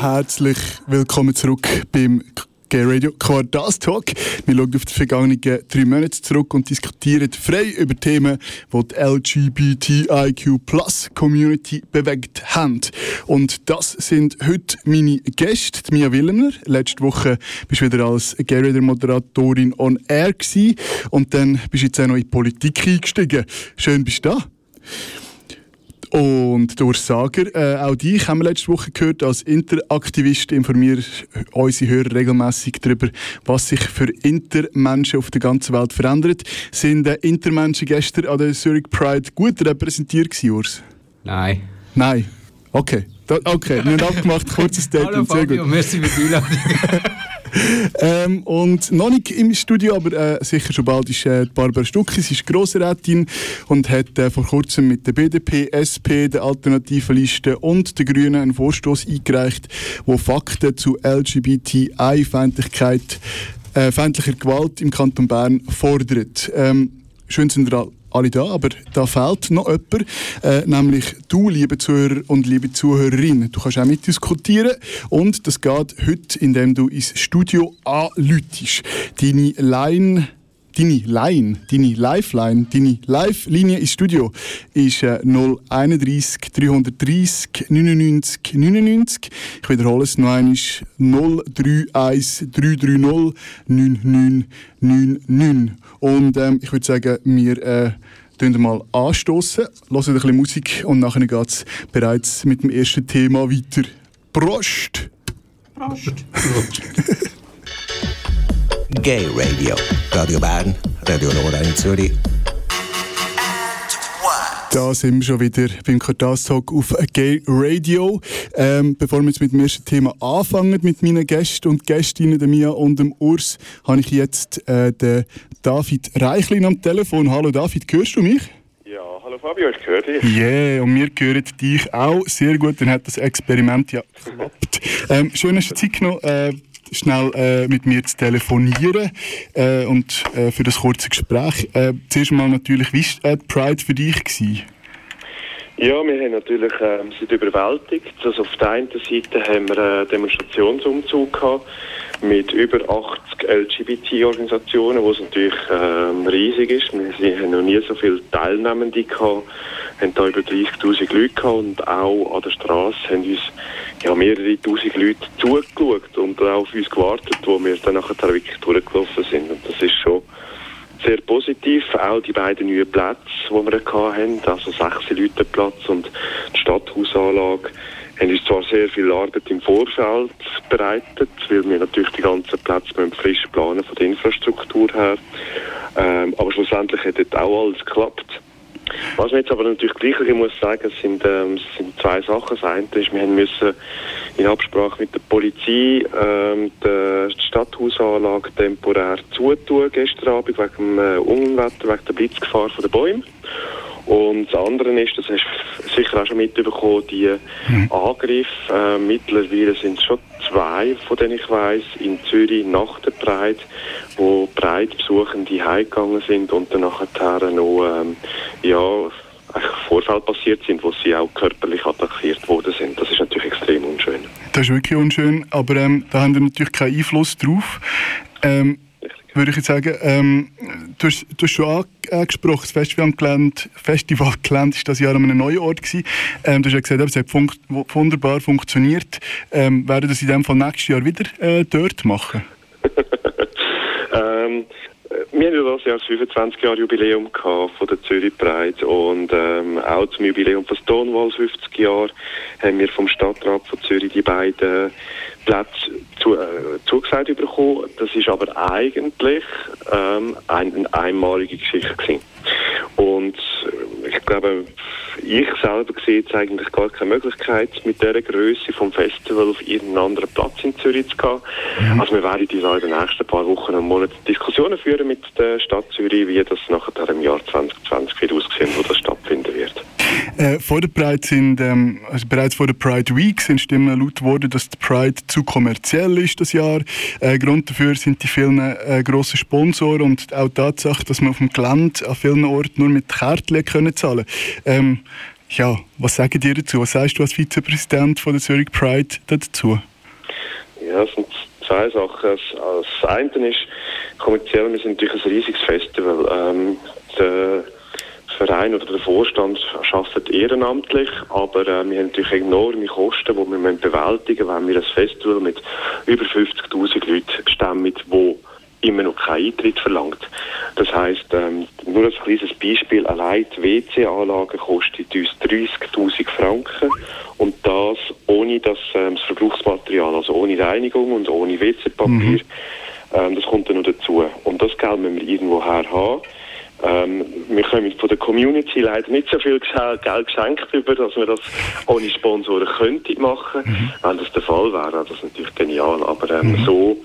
herzlich willkommen zurück beim Gay Radio Quartals Talk. Wir schauen auf die vergangenen drei Monate zurück und diskutieren frei über Themen, die die LGBTIQ Community bewegt haben. Und das sind heute meine Gäste, die Mia Willemer. Letzte Woche bist du wieder als Gay Radio Moderatorin on Air gewesen. und dann bist du jetzt auch noch in die Politik eingestiegen. Schön, bist du da. Und der Sager, äh, auch dich haben wir letzte Woche gehört, als Interaktivist informiert unsere Hörer regelmäßig darüber, was sich für Intermenschen auf der ganzen Welt verändert. Sind äh, Intermenschen gestern an der Zurich Pride gut repräsentiert gewesen, Urs? Nein. Nein? Okay. Da, okay, wir haben abgemacht, kurzes Statement. Hallo Fabio, merci für die Einladung. ähm, und noch nicht im Studio, aber äh, sicher schon bald ist äh, Barbara Stucki. Sie ist Grossrätin und hat äh, vor kurzem mit der BDP, SP, der Alternativen Liste und den Grünen einen Vorstoß eingereicht, wo Fakten zu LGBTI-Feindlichkeit, äh, feindlicher Gewalt im Kanton Bern fordert. Ähm, schön sind ihr alle da, aber da fehlt noch jemand, äh, nämlich du, liebe Zuhörer und liebe Zuhörerin. Du kannst auch mitdiskutieren und das geht heute, indem du ins Studio anlütest. Deine Line deine Line, deine Lifeline, deine Live-Linie ins Studio ist äh, 031 330 99 99. Ich wiederhole es noch einmal. 031 330 9999. Und ähm, ich würde sagen, wir äh, mal anstoßen, hören ein bisschen Musik und nachher geht es bereits mit dem ersten Thema weiter. Prost! Prost! Gay Radio. Radio Bern, Radio Nora in Zürich. Da sind wir schon wieder beim Kartastag auf Gay Radio. Ähm, bevor wir jetzt mit dem ersten Thema anfangen, mit meinen Gästen und Gästinnen, der Mia und dem Urs, habe ich jetzt äh, den David Reichlin am Telefon. Hallo David, hörst du mich? Ja, hallo Fabio, ich höre dich. Yeah, und wir hören dich auch sehr gut. Dann hat das Experiment ja geklappt. Ähm, schön, dass du Zeit genommen äh, schnell äh, mit mir zu telefonieren äh, und äh, für das kurze Gespräch. Äh, zuerst mal natürlich, wie war Pride für dich? Gewesen? Ja, wir haben natürlich ähm, sind überwältigt. Also auf der einen Seite haben wir einen Demonstrationsumzug gehabt mit über 80 LGBT-Organisationen, was natürlich ähm, riesig ist. Wir haben noch nie so viele Teilnehmende gehabt, haben da über 30'000 Leute gehabt und auch an der Straße haben uns ja, mehrere tausend Leute zugeschaut und auch auf uns gewartet, wo wir dann nachher wirklich durchgelaufen sind. Und das ist schon sehr positiv. Auch die beiden neuen Plätze, die wir hatten, also sechs Leute Platz und die Stadthausanlage, haben uns zwar sehr viel Arbeit im Vorfeld bereitet, weil wir natürlich die ganzen Plätze frisch planen von der Infrastruktur her. Ähm, aber schlussendlich hat dort auch alles geklappt. Was man jetzt aber natürlich gleich muss sagen, sind, ähm, sind zwei Sachen. Das eine ist, wir müssen in Absprache mit der Polizei ähm, die Stadthausanlage temporär zutun gestern Abend wegen dem äh, Unwetter, wegen der Blitzgefahr von den Bäumen. Und das andere ist, das hast du sicher auch schon mitbekommen, die mhm. Angriffe. Äh, mittlerweile sind es schon zwei, von denen ich weiß, in Zürich nach der Breit, wo Breitbesuchende heimgegangen sind und dann nachher noch ähm, ja, Vorfälle passiert sind, wo sie auch körperlich attackiert worden sind. Das ist natürlich extrem unschön. Das ist wirklich unschön, aber ähm, da haben wir natürlich keinen Einfluss drauf. Ähm, würde ich jetzt sagen. Ähm, du, hast, du hast schon angesprochen, das Festivalgelände, Festivalgelände ist das Jahr an einem neuen Ort gewesen. Ähm, du hast ja gesagt, es hat fun wunderbar funktioniert. Ähm, werden das in dem Fall nächstes Jahr wieder äh, dort machen? ähm, wir haben ja das Jahr das 25 Jahre Jubiläum von der Zürich Pride und ähm, auch zum Jubiläum von Stonewall 50 Jahre haben wir vom Stadtrat von Zürich die beiden Plätze zu, äh, zugesagt bekommen. Das ist aber eigentlich ähm, eine, eine einmalige Geschichte gewesen. Und äh, ich glaube, ich selber sehe jetzt eigentlich gar keine Möglichkeit, mit dieser Größe vom Festival auf irgendeinen anderen Platz in Zürich zu gehen. Mhm. Also wir werden in den nächsten paar Wochen und Monaten Diskussionen führen mit der Stadt Zürich, wie das nachher im Jahr 2020 wird aussehen, wo das stattfinden wird. Äh, vor der Pride sind, ähm, also bereits vor der Pride Week sind Stimmen laut geworden, dass die Pride zu kommerziell ist das Jahr. Äh, Grund dafür sind die vielen äh, grossen Sponsoren und auch die Tatsache, dass man auf dem Gelände an vielen Orten nur mit Kärtchen können zahlen ähm, ja, was sagen dir dazu? Was sagst du als Vizepräsident von der Zurich Pride dazu? Ja, es sind zwei Sachen. Das eine ist, kommerziell, wir sind natürlich ein riesiges Festival. Ähm, der Verein oder der Vorstand arbeitet ehrenamtlich, aber äh, wir haben natürlich enorme Kosten, die wir bewältigen müssen, wenn wir ein Festival mit über 50'000 Leuten stemmen, die immer noch keinen Eintritt verlangt. Das heisst, ähm, nur als kleines Beispiel, allein die WC-Anlage kostet uns 30'000 Franken und das ohne das, ähm, das Verbrauchsmaterial, also ohne Reinigung und ohne WC-Papier. Mhm. Ähm, das kommt dann noch dazu. Und das Geld müssen wir irgendwo her haben. Ähm, wir können von der Community leider nicht so viel Geld geschenkt über, dass wir das ohne Sponsoren könnten machen. Mhm. Wenn das der Fall wäre, wäre das natürlich genial. Aber ähm, mhm. so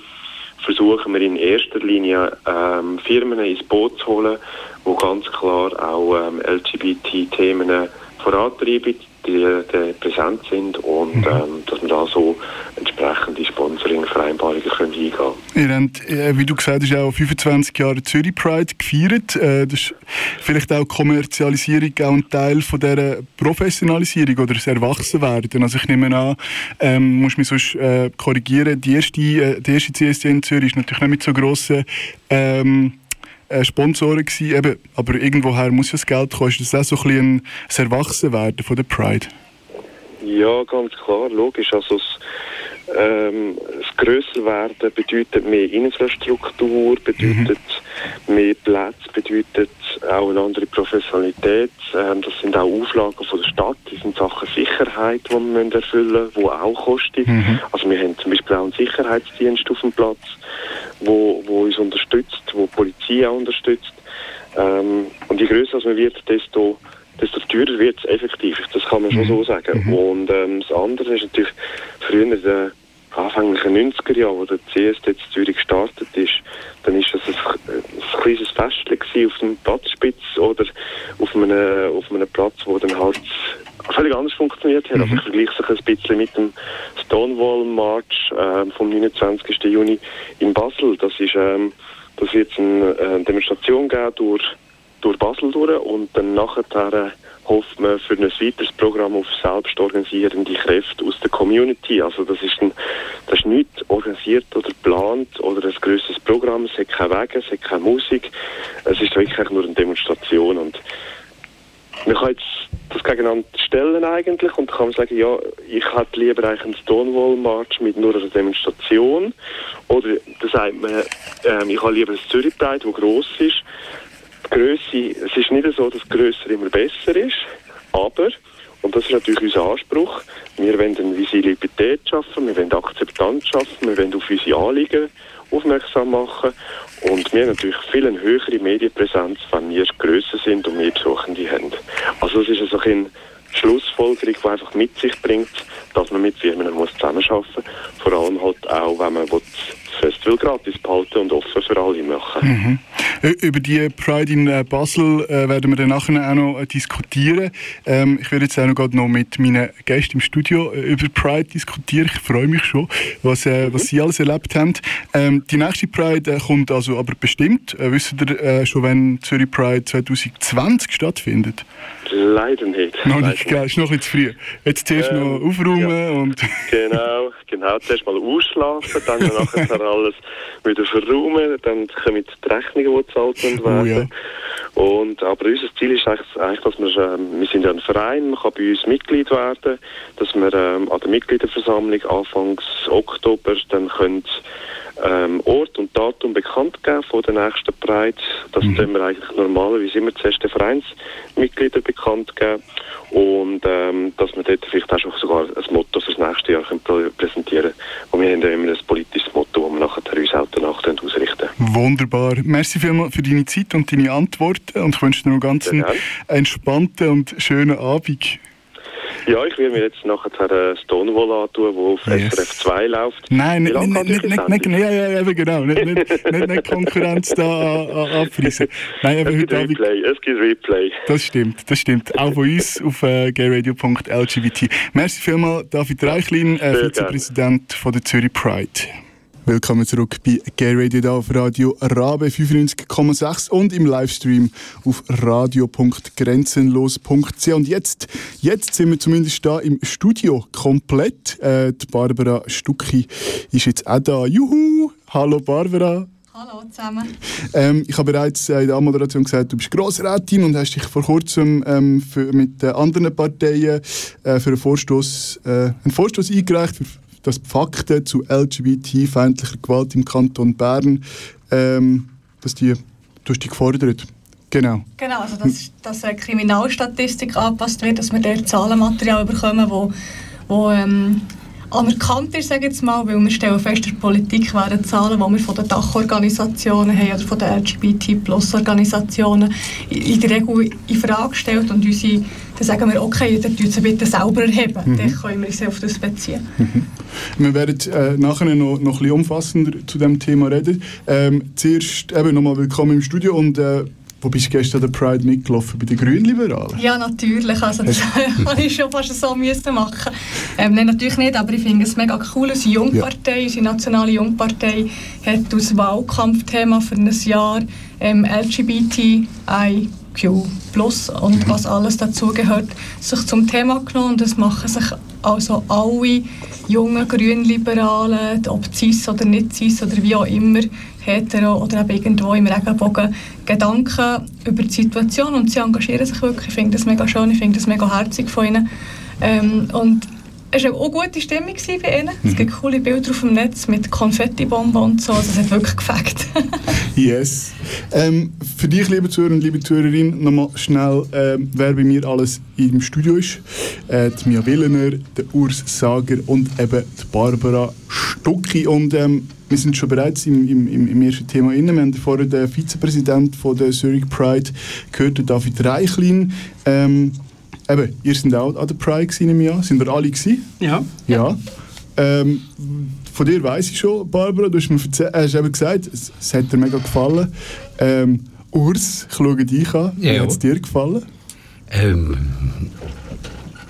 versuchen wir in erster Linie ähm, Firmen ins Boot zu holen, die ganz klar auch ähm, LGBT-Themen vorantreiben, die, die präsent sind und mhm. ähm, dass wir da so entsprechende Sponsoring-Vereinbarungen können eingehen können. Ihr habt, äh, wie du gesagt hast, auch 25 Jahre Zürich Pride gefeiert. Äh, das ist vielleicht auch Kommerzialisierung auch ein Teil von dieser Professionalisierung oder das Erwachsenwerden. Also ich nehme an, ähm, muss mich sonst äh, korrigieren, die erste, äh, die erste CSD in Zürich ist natürlich nicht mit so grossen ähm, äh, Sponsoren gewesen, eben, aber irgendwoher muss ja das Geld kommen. Ist das auch so ein bisschen ein, Erwachsenwerden von der Pride? Ja, ganz klar, logisch. Also das, ähm, das Grösserwerden bedeutet mehr Infrastruktur, bedeutet mhm. mehr Plätze, bedeutet auch eine andere Professionalität. Ähm, das sind auch Auflagen von der Stadt, das sind Sachen Sicherheit, die wir erfüllen müssen, die auch kosten. Mhm. Also wir haben zum Beispiel auch einen Sicherheitsdienst auf dem Platz, wo, wo uns unterstützt, wo die Polizei auch unterstützt. Ähm, und je größer man wird, desto desto teurer wird es effektiv. Das kann man schon mhm. so sagen. Mhm. Und ähm, das andere ist natürlich früher der anfänglichen 90er Jahren, wo der CSD in Zürich gestartet ist, dann ist das ein, ein kleines Festchen auf dem Platzspitz oder auf einem, auf einem Platz, wo dann halt völlig anders funktioniert hat. Mhm. Also ich vergleiche es ein bisschen mit dem Stonewall March äh, vom 29. Juni in Basel. Das ist, ähm, das wird eine äh, Demonstration geben durch, durch Basel durch und dann nachher hofft man für ein weiteres Programm auf selbstorganisierende Kräfte aus der Community. Also das ist, ein, das ist nicht organisiert oder geplant oder ein grösseres Programm. Es hat keine Wege, es hat keine Musik. Es ist wirklich nur eine Demonstration und man kann jetzt das gegeneinander stellen eigentlich und kann sagen, ja, ich hätte lieber einen Stonewall-March mit nur einer Demonstration oder da sagt man, ähm, ich habe lieber ein Zürich-Pride, das gross ist Grösse, es ist nicht so, dass grösser immer besser ist, aber, und das ist natürlich unser Anspruch, wir wollen eine Visibilität schaffen, wir wollen Akzeptanz schaffen, wir wollen auf unsere Anliegen aufmerksam machen und wir haben natürlich viel eine höhere Medienpräsenz, wenn wir grösser sind und mehr Besuchende haben. Also es ist also ein Schlussfolgerung, die einfach mit sich bringt, dass man mit Firmen muss zusammenarbeiten muss. Vor allem halt auch, wenn man das Festival gratis behalten und offen für alle machen. Mhm. Über die Pride in äh, Basel äh, werden wir dann nachher auch noch äh, diskutieren. Ähm, ich werde jetzt auch noch, noch mit meinen Gästen im Studio äh, über Pride diskutieren. Ich freue mich schon, was, äh, mhm. was sie alles erlebt haben. Ähm, die nächste Pride äh, kommt also aber bestimmt. wisst ihr schon, wann Zürich Pride 2020 stattfindet? Leider nicht. Noch nicht, gell? Ist noch ein bisschen zu früh. Jetzt zuerst ähm, noch aufräumen ja. und... genau, genau. Zuerst mal ausschlafen, dann nachher alles wieder verräumen, dann kommen die Rechnungen, die gezahlt werden. Oh, ja. Und, aber unser Ziel ist eigentlich, dass wir, ähm, wir sind ja ein Verein, man kann bei uns Mitglied werden, dass wir ähm, an der Mitgliederversammlung Anfangs Oktober dann können ähm, Ort und Datum bekannt geben von der nächsten Pride. Das mhm. tun wir eigentlich normalerweise immer zuerst den Vereinsmitgliedern bekannt geben. Und ähm, dass wir dort vielleicht auch schon sogar ein Motto für das nächste Jahr können präsentieren können. Und wir haben ja immer ein politisches Motto, das wir nachher uns auch danach ausrichten Wunderbar. Merci vielmals für deine Zeit und deine Antworten. Und ich wünsche dir noch ganz einen entspannten und schönen Abend. Ja, ich will mir jetzt nachher Stonewall antun, der auf yes. SRF 2 läuft. Nein, nicht, nicht, nicht, nicht, ja, ja, eben genau. Nicht, nicht, nicht, nicht Konkurrenz da abfreisen. Nein, aber es, gibt heute Replay, es gibt Replay. Das stimmt, das stimmt. Auch von uns auf äh, gayradio.lgbt. Merci vielmals, David Reichlin, äh, Vizepräsident von der Zürich Pride. Willkommen zurück bei Gay Radio da auf Radio Rabe 95,6 und im Livestream auf radio.grenzenlos.ch. Und jetzt, jetzt sind wir zumindest da im Studio komplett. Äh, die Barbara Stucki ist jetzt auch da. Juhu! Hallo Barbara! Hallo zusammen. Ähm, ich habe bereits in der Anmoderation gesagt, du bist Grossrätin und hast dich vor kurzem ähm, für, mit anderen Parteien äh, für einen Vorstoß, äh, einen Vorstoß eingereicht, für dass die Fakten zu LGBT-feindlicher Gewalt im Kanton Bern, ähm, dass die, du die gefordert. Genau. Genau, also dass, dass eine Kriminalstatistik angepasst wird, dass wir dort Zahlenmaterial bekommen, wo, wo ähm, anerkannt ist, sage jetzt mal, weil wir stellen fest, in der Politik werden Zahlen, die wir von den Dachorganisationen haben oder von den LGBT-Plus-Organisationen in der Regel in Frage gestellt und unsere, dann sagen wir, okay, dann tun sie bitte selber erheben, mhm. dann können wir uns auf das beziehen. Mhm. Wir werden äh, nachher noch, noch ein bisschen umfassender zu dem Thema reden. Ähm, zuerst eben nochmal willkommen im Studio und äh, wo bist du gestern der Pride mitgelaufen? Bei den Grünliberalen? Ja, natürlich. Also, das habe ich schon fast so müssen machen. Ähm, nein, natürlich nicht, aber ich finde es mega cool. Unsere Jungpartei, ja. unsere nationale Jungpartei, hat als Wahlkampfthema für ein Jahr ähm, LGBTIQ Plus und was alles dazugehört, sich zum Thema genommen. Und das machen sich also alle jungen Grünliberalen, ob cis oder nicht cis oder wie auch immer, hetero oder eben irgendwo im Regenbogen Gedanken über die Situation und sie engagieren sich wirklich. Ich finde das mega schön, ich finde das mega herzig von ihnen. Ähm, und es war auch eine gute Stimmung bei ihnen. Mhm. Es gibt coole Bilder auf dem Netz mit Konfettibomben und so. Also es hat wirklich gefällt. yes. Ähm, für dich, liebe Zuhörer und liebe Zuhörerin, nochmal schnell, ähm, wer bei mir alles im Studio ist. Äh, die Mia Willener, der Urs Sager und eben die Barbara Stucki. Und ähm, wir sind schon bereits im, im, im ersten Thema inne. Wir haben vorhin den Vizepräsident von der Zurich Pride gehört, David Reichlin. Ähm, eben, ihr seid auch an der Pride im Jahr. Sind wir alle gewesen? Ja. Ja. Ähm, von dir weiss ich schon, Barbara, du hast mir erzählt, hast eben gesagt, es, es hat dir mega gefallen. Ähm, Urs, ich schaue dich an. Wie ja. hat es dir gefallen? Ähm.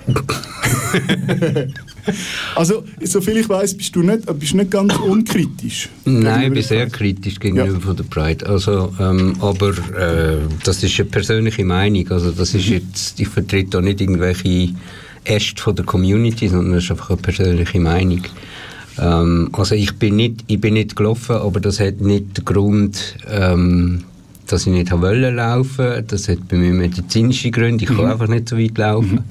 Also, soviel ich weiß, bist du nicht, bist nicht ganz unkritisch. Nein, ich bin sehr kritisch gegenüber ja. von der Pride. Also, ähm, aber äh, das ist eine persönliche Meinung. Also, das ist jetzt, ich vertrete auch nicht irgendwelche Äste von der Community, sondern das ist einfach eine persönliche Meinung. Ähm, also, ich bin, nicht, ich bin nicht gelaufen, aber das hat nicht den Grund, ähm, dass ich nicht wollte laufen. Das hat bei mir medizinische Gründe. Ich kann mhm. einfach nicht so weit laufen. Mhm.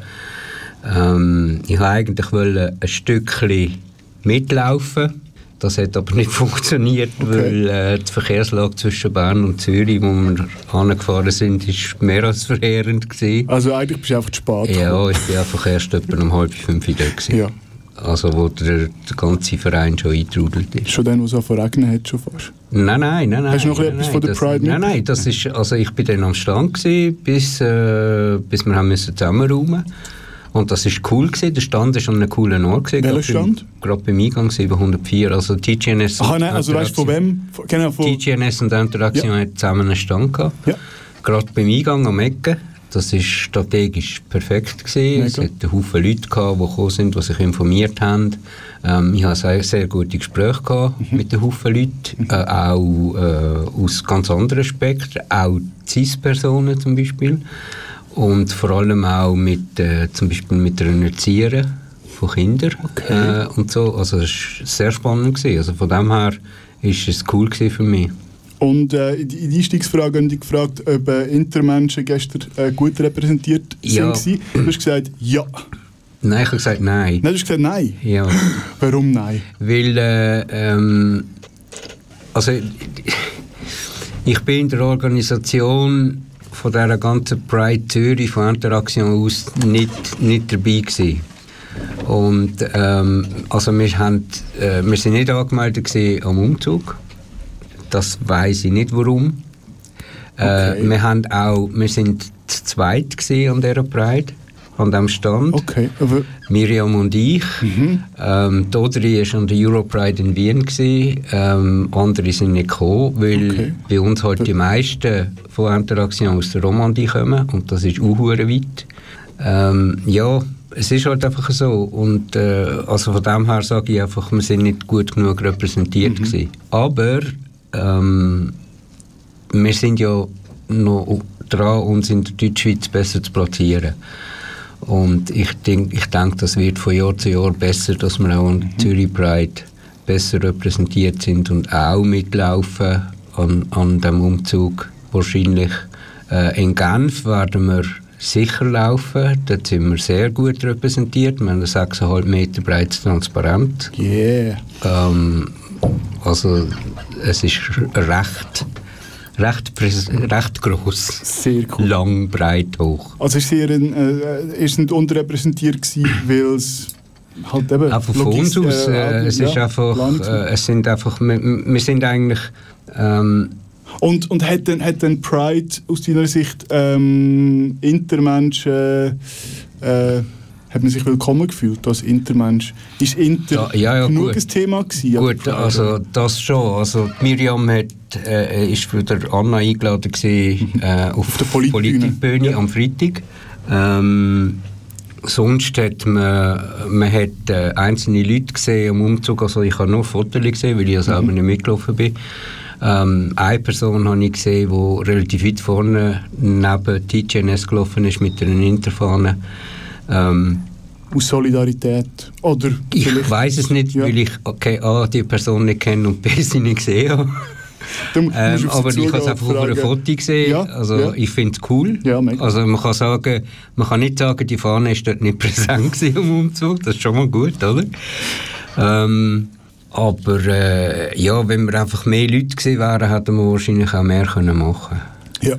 Ähm, ich wollte eigentlich ein Stückchen mitlaufen. Das hat aber nicht funktioniert, okay. weil äh, die Verkehrslage zwischen Bern und Zürich, wo wir angefahren sind, ist mehr als verheerend gewesen. Also eigentlich bist du einfach zu spät Ja, ich bin einfach erst etwa um halb fünf da gewesen. Ja. Also wo der, der ganze Verein schon eingetrudelt ist. Schon dann, wo es auch verregnet hat, schon fast? Nein, nein, nein. Hast du noch nein, etwas nein, von der das, Pride Nein, nein, das ist, also ich bin dann am Stand gewesen, bis, äh, bis wir haben müssen zusammenräumen mussten. Und das war cool. Gewesen. Der Stand war an einem coolen Ort. Welcher Stand? Gerade beim Eingang 704. Also TGNS Aha, nein, also weißt du von wem? Genau, von TGNS und Interaktion ja. hat zusammen einen Stand gehabt. Ja. Gerade beim Eingang am Ecken. Das war strategisch perfekt. Gewesen. Es hat einen Haufen Leute, gehabt, die gekommen sind, die sich informiert haben. Ähm, ich hatte sehr, sehr gute Gespräche gehabt mhm. mit den Haufen Leuten, mhm. äh, auch äh, aus ganz anderen Spektren, auch CIS-Personen zum Beispiel und vor allem auch mit, äh, zum Beispiel mit der Erzieherin von Kindern okay. äh, und so. Also es war sehr spannend. Gewesen. Also von dem her war es cool für mich. Und äh, in die Einstiegsfrage haben die gefragt, ob äh, Intermenschen gestern äh, gut repräsentiert ja. sind. Du hast gesagt, ja. Nein, ich habe gesagt nein. Nein, du hast gesagt nein? Ja. Warum nein? Weil, äh, ähm, also ich bin in der Organisation von dieser ganzen Pride Zürich von Interaktion aus nicht, nicht dabei gewesen. Und ähm, also wir, haben, äh, wir sind nicht angemeldet am Umzug. Das weiß ich nicht warum. Äh, okay. Äh, wir, haben auch, wir sind zu zweit an dieser Pride an diesem Stand. Okay, Miriam und ich. Mhm. Ähm, Dodri war an der Europride in Wien. Gewesen. Ähm, andere sind nicht gekommen, weil okay. bei uns halt die meisten von Interaktion aus der Romandie kommen und das ist auch weit. Ähm, ja, es ist halt einfach so. Und äh, also von dem her sage ich einfach, wir sind nicht gut genug repräsentiert mhm. gewesen. Aber ähm, wir sind ja noch dran, uns in der Deutschschweiz besser zu platzieren. Und ich denke, ich denk, das wird von Jahr zu Jahr besser, dass wir auch an mhm. Zürich Pride besser repräsentiert sind und auch mitlaufen an, an dem Umzug. Wahrscheinlich äh, in Genf werden wir sicher laufen. Dort sind wir sehr gut repräsentiert. Wir haben ein 6,5 Meter breites Transparent. Yeah. Ähm, also es ist recht recht, recht gross. Sehr cool. Lang, breit, hoch. Also ist ein, äh, ist nicht unterrepräsentiert gewesen, weil es halt eben... Einfach von uns aus. Äh, äh, es, ja, ist einfach, äh, es sind einfach... Wir, wir sind eigentlich... Ähm, und, und hat, denn, hat denn Pride aus deiner Sicht ähm, Intermenschen... Äh, hat man sich willkommen gefühlt als Intermensch? Ist Inter ja, ja, ja, genug gut. ein Thema gewesen? Gut, also das schon. Also Miriam hat, äh, ist für der Anna eingeladen gewesen, mhm. äh, auf, auf der Politbühne, Politbühne am Freitag. Ähm, sonst hat man, man hat, äh, einzelne Leute gesehen am Umzug. Also ich habe nur Fotos gesehen, weil ich ja selber mhm. nicht mitgelaufen bin. Ähm, eine Person habe ich gesehen, die relativ weit vorne neben TGNS gelaufen ist mit einer Interfahne. Ähm, aus Solidarität? Oder ich weiß es nicht, ja. weil ich okay, A, die Person nicht kenne und B, sie nicht gesehen habe. ähm, aber ich habe es einfach auf einem Foto gesehen. Ja, also ja. ich finde es cool. Ja, also man kann sagen, man kann nicht sagen, die Fahne ist dort nicht präsent im Umzug. Das ist schon mal gut, oder? Ähm, aber äh, ja, wenn wir einfach mehr Leute gewesen wären, hätten wir wahrscheinlich auch mehr können machen. Ja.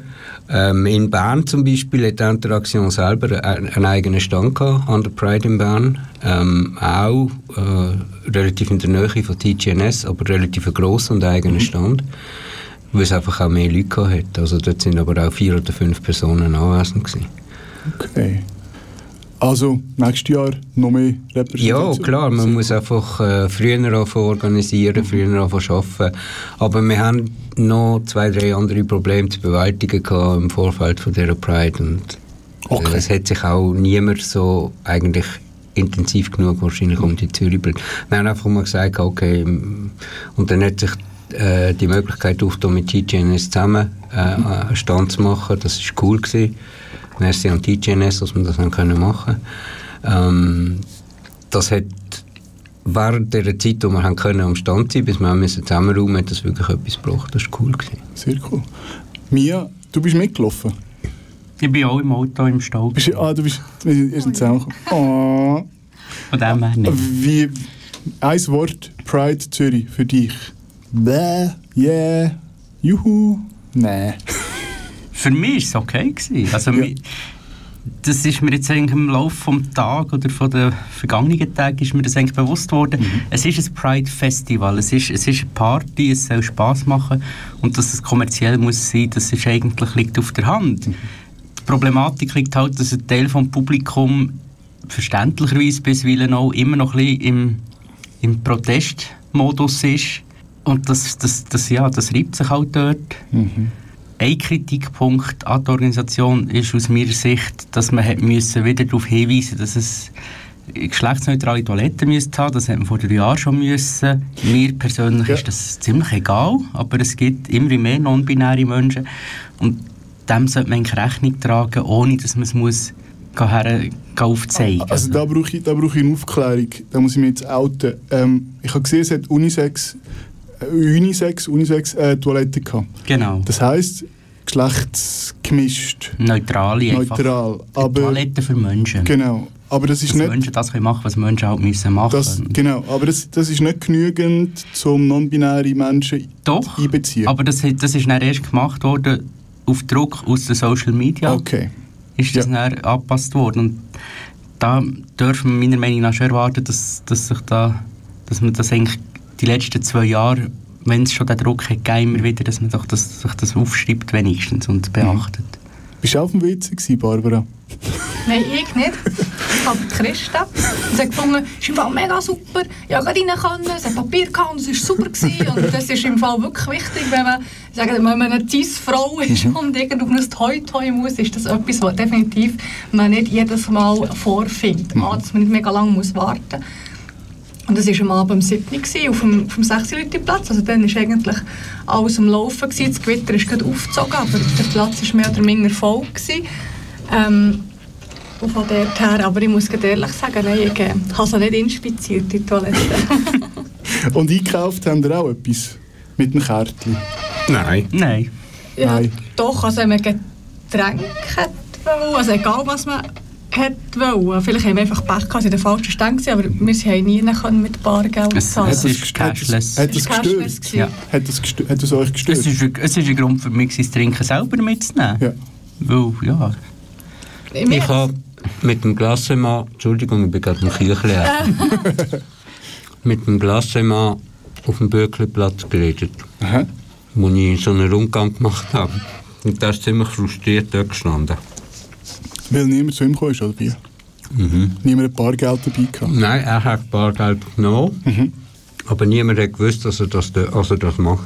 Ähm, in Bern zum Beispiel hat die Interaktion selber einen eigenen Stand gehabt, an der Pride in Bern. Ähm, auch äh, relativ in der Nähe von TGNS, aber relativ ein grosser und eigener mhm. Stand. Weil es einfach auch mehr Leute hat. Also dort sind aber auch vier oder fünf Personen anwesend gewesen. Okay. Also nächstes Jahr noch mehr Repräsentation? Ja, klar. Man muss einfach äh, früher organisieren, früher arbeiten. Aber wir haben noch zwei, drei andere Probleme zu bewältigen im Vorfeld von dieser Pride. Und äh, okay. es hat sich auch niemand so eigentlich intensiv genug wahrscheinlich um die Zürich Wir haben einfach mal gesagt, okay, und dann hat sich äh, die Möglichkeit aufgetan, mit TGNS zusammen äh, einen Stand zu machen. Das war cool. Gewesen. Merci an TGNS, dass wir das dann können machen ähm, Das hat während der Zeit, wo wir haben können am Stand sein, bis wir müssen zusammenräumen, hat das wirklich etwas gebracht. Das war cool. Gewesen. Sehr cool. Mia, du bist mitgelaufen? Ich bin auch im Auto im Stau. Bist, ah, du bist, ihr seid zusammengekommen. Oh. Von dem her nicht. Wie, ein Wort, Pride Zürich, für dich. Bäh, yeah, juhu, nee. Für mich war es okay. Gewesen. Also, ja. Das ist mir jetzt eigentlich im Laufe des Tages oder von den vergangenen Tagen ist mir das eigentlich bewusst worden. Mhm. Es ist ein Pride Festival, es ist, es ist eine Party, es soll Spaß machen und dass es kommerziell muss sein, das ist eigentlich liegt auf der Hand. Mhm. Die Problematik liegt halt, dass ein Teil des Publikums verständlicherweise bisweilen auch immer noch ein bisschen im, im Protestmodus ist und das, das, das, ja, das reibt sich halt dort. Mhm. Ein Kritikpunkt an der Organisation ist aus meiner Sicht, dass man hat müssen wieder darauf hinweisen dass es geschlechtsneutrale Toiletten müssen haben. Das hat man vor drei Jahren schon müssen. Mir persönlich ja. ist das ziemlich egal, aber es gibt immer mehr non-binäre Menschen und dem sollte man Rechnung tragen, ohne dass man es muss her, aufzeigen Also da brauche ich, da brauche ich eine Aufklärung, da muss ich mich jetzt outen. Ähm, ich habe gesehen, es hat Unisex Unisex, Unisex äh, Toilette gehabt. Genau. Das heisst, geschlechtsgemischt. Neutral. Neutral. Aber, Toilette für Menschen. Genau. Aber das ist dass nicht... Menschen das können machen, was Menschen halt müssen machen. Das, genau, aber das, das ist nicht genügend, um non-binäre Menschen Doch, einbeziehen. aber das, das ist dann erst gemacht worden auf Druck aus den Social Media. Okay. Ist das ja. dann angepasst worden. Und da dürfen wir meiner Meinung nach schon erwarten, dass, dass, sich da, dass man das eigentlich die letzten zwei Jahre, wenn es schon den Druck hat, immer wieder, dass man doch das, sich das aufschreibt wenigstens und beachtet. Bist du auf dem WC gewesen, Barbara? Nein, ich nicht. Aber Christa. Sie hat gefunden, es ist im Fall mega super. Ich konnte rein, können, es hat Papier gehabt und es war super. Gewesen. Und das ist im Fall wirklich wichtig, wenn man, sagen, wenn man eine Cis-Frau ist und irgendwo auf ein Toi-Toi muss, ist das etwas, was definitiv man nicht jedes Mal vorfindet. A, dass man nicht mega lange muss warten muss. Und das war am Abend um 7 Uhr auf dem, auf dem 6 Platz. Also dann war eigentlich alles am Laufen. Gewesen. Das Gewitter ist gerade aufgezogen, aber der Platz war mehr oder weniger voll. Gewesen. Ähm, und von dort her, aber ich muss ehrlich sagen, nein, ich äh, habe sie nicht inspiziert, die Toilette. Und eingekauft haben ihr auch etwas mit dem Kärtchen? Nein. Nein. ja, Nein. doch, also wenn man Getränke also egal was man hat wollen. Vielleicht haben wir einfach Pech gehabt, in der falschen Stand gewesen, aber wir haben nie können mit Bargeld Es- zahlen. es ist das- cashless. Hat das Es gestört? Ja. Hat das, gestört, hat das euch gestört? Es ist, ein- es ist ein Grund für mich, das Trinken selber mitzunehmen. ja. Weil, ja, Ich habe mit dem Glassemann, Entschuldigung, ich bin gerade im Kirchlehr, mit dem Glassemann auf dem Bürgerplatz geredet, Aha. wo ich so einen Rundgang gemacht habe. Und der ist ziemlich frustriert dort gestanden. Weil niemand zu ihm ist, oder wie? Mhm. Niemand ein paar Geld dabei gehabt. Nein, er hat Bargeld genommen, aber niemand hat gewusst, dass er das, dass er das macht.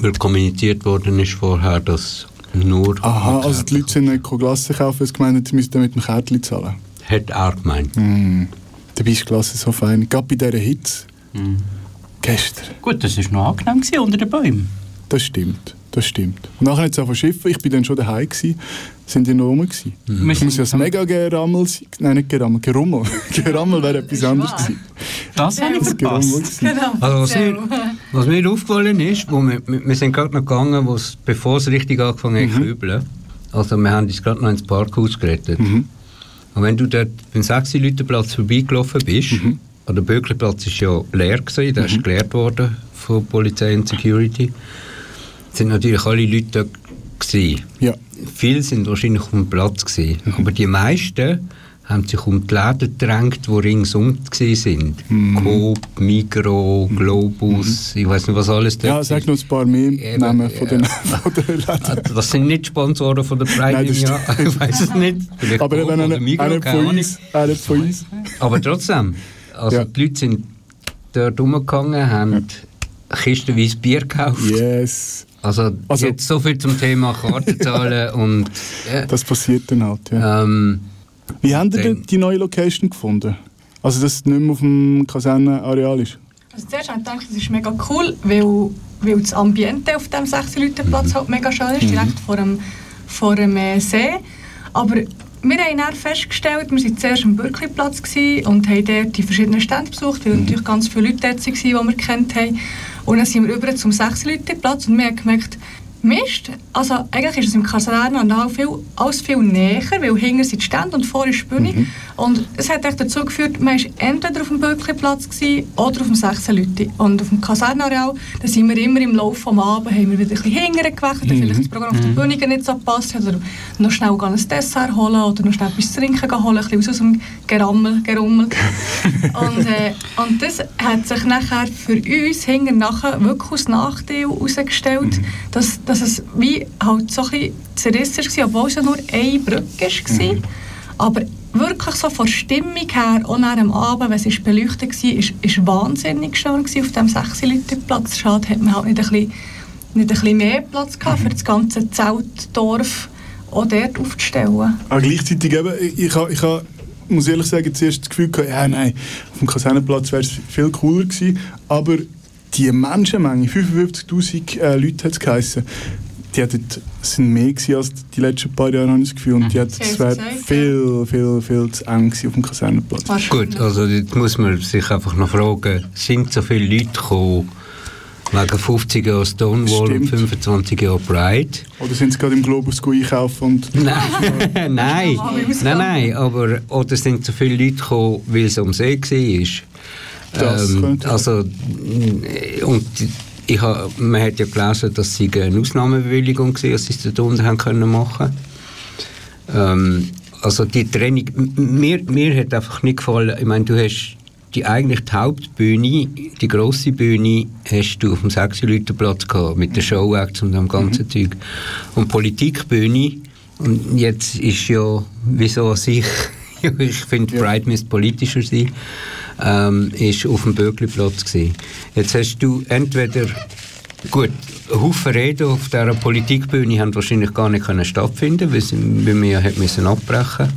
Weil kommuniziert worden ist vorher, dass nur... Aha, also die Leute sind nicht Glasse kaufen, weil sie gemeint haben, sie müssten mit dem Kärtchen zahlen. Hat er gemeint. Mm. Dabei ist die Klasse so fein. Gerade bei dieser Hitze. Gestern. gut, das war noch angenehm unter den Bäumen. Das stimmt. Das stimmt. Und nachher es auch Schiffen. Ich bin dann schon daheim gewesen. Sind die noch rum gewesen? Wir Ich muss ja das mega Gerammel sein. Nein, nicht Gerammel. Gerummel. Gerammel wäre etwas anderes gewesen. Das habe ich verpasst. Genau. Also was, mir, was mir aufgefallen ist, wo wir, wir sind gerade noch gegangen, wo's, bevor es richtig angefangen hat zu übeln. Also wir haben uns gerade noch ins Parkhaus gerettet. Und wenn du dort beim 6 Platz vorbeigelaufen bist, und der Böcklerplatz ist ja leer gewesen, der ist geleert worden von Polizei und Security, sind natürlich alle Leute gewesen. Ja. Viele sind wahrscheinlich auf dem Platz gewesen, aber die meisten haben sich um die Läden gedrängt, die ringsum waren. Coop, Migro, Globus, ich weiß nicht, was alles dort Ja, sag noch ein paar mehr Eben, Namen von den, ja. von den Läden. Das sind nicht Sponsoren von der Pride Nein, das im Jahr, ich weiß es nicht. Vielleicht Aber Coop Migros, einer keine von uns, einer von uns. Aber trotzdem, also Ja. die Leute sind dort rumgegangen, haben kistenweise Bier gekauft. Yes. Also, Also- jetzt so viel zum Thema Kartenzahlen und ja, Das passiert dann halt, ja. ähm, Wie dann- denn die neue Location gefunden? Also, dass es nicht mehr auf dem Kasernenareal ist? Also zuerst habe ich gedacht, das ist mega cool, weil, weil das Ambiente auf dem 6 Leute Platz halt mega schön ist, direkt vor dem, vor dem äh, See. Aber wir haben dann festgestellt, wir waren zuerst am Bürkliplatz gewesen und haben dort die verschiedenen Stände besucht, weil natürlich ganz viele Leute dort waren, die wir kennt haben. Und dann sind wir über zum 6 Leute Platz und wir haben gemerkt, Mist, also eigentlich ist es im Kaserne viel, alles viel näher, weil hinten sind die Stände und vorne ist die Bühne. Und es hat echt dazu geführt, man war entweder auf dem Böckli-Platz gewesen oder auf dem 16 Leute. Und auf dem Kasernenareal, da sind wir immer im Laufe des Abends, haben wir wieder ein bisschen hinten gewechselt, weil vielleicht das Programm auf der Bühne nicht so gepasst hat, oder noch schnell ein Dessert holen oder noch schnell etwas zu trinken holen, ein bisschen aus dem Gerammel, Gerummel. und, äh, und das hat sich nachher für uns hinten nachher wirklich als Nachteil herausgestellt, dass, dass es wie halt so ein bisschen zerrissen war, obwohl es ja nur eine Brücke war. Aber wirklich so von der Stimmung her, auch nach dem Abend, wenn es ist beleuchtet war, ist, ist wahnsinnig schön auf diesem 6 Leute Platz. Schade, hat man halt nicht ein bisschen, nicht ein bisschen mehr Platz gehabt, für das ganze Zeltdorf auch dort aufzustellen. Aber gleichzeitig eben, ich, ich, ha- ich ha, muss ehrlich sagen, zuerst das Gefühl gehabt, ja nein, auf dem Kasernenplatz wäre es viel cooler gewesen, aber die Menschenmenge, 55'000 äh, Leute hat es geheissen, die hatten, sind mehr gewesen als die letzten paar Jahre, habe ich das Gefühl, und die hatten, Sie es gesagt, viel, viel, viel zu eng auf dem Kasernenplatz. Gut, also jetzt muss man sich einfach noch fragen, sind so viele Leute gekommen wegen 50 Jahren Stonewall und Stimmt. 25 Jahren Pride? Oder sind sie gerade im Globus einkaufen und... Nein, nein, nein, nein, aber oder sind so viele Leute gekommen, weil es am See war? Das könnte- also, und ich ha, man hat ja gelesen, dass sie eine Ausnahmebewilligung war, dass sie es dort unten haben können machen ähm, Also die Training, mir, mir hat einfach nicht gefallen, ich meine, du hast die eigentlich die Hauptbühne, die grosse Bühne, hast du auf dem 6 Leute Platz gehabt, mit den Showacts und dem ganzen Zeug. Und die Politikbühne Und jetzt ist ja, wieso sich, ich finde, Ja. Pride müsste politischer sein, ähm, ist auf dem Bögliplatz gewesen. Jetzt hast du entweder, gut, ein Haufen Reden auf dieser Politikbühne haben wahrscheinlich gar nicht können stattfinden, weil, sie, weil man ja hat müssen abbrechen.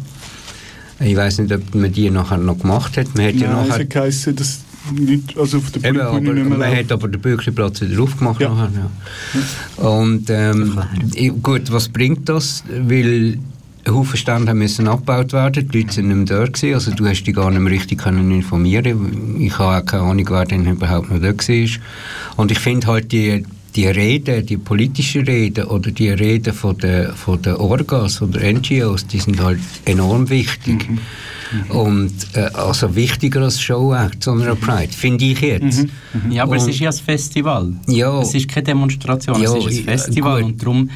Ich weiß nicht, ob man die nachher noch gemacht hat. Man hat ja Nein, es nachher hat geheißen, dass nicht, also auf der Eben, Bühne aber nicht mehr man läuft. hat aber den Bürgerplatz wieder aufgemacht. Ja. Nachher, ja. Und ähm, ich- gut, was bringt das? Weil Haufen Stände haben müssen abgebaut werden, die Leute sind nicht mehr dort gewesen, also du hast dich gar nicht mehr richtig können informieren Ich habe auch keine Ahnung, wer denn überhaupt noch dort war. Und ich finde halt die, die Reden, die politischen Reden oder die Reden von den, von den Orgas oder NGOs, die sind halt enorm wichtig. Und äh, also wichtiger als Showact, sondern Pride, finde ich jetzt. Ja, aber es Und- ist ja ein Festival. Ja. Es ist keine Demonstration, Ja, es ist ein ich- Festival gut. und darum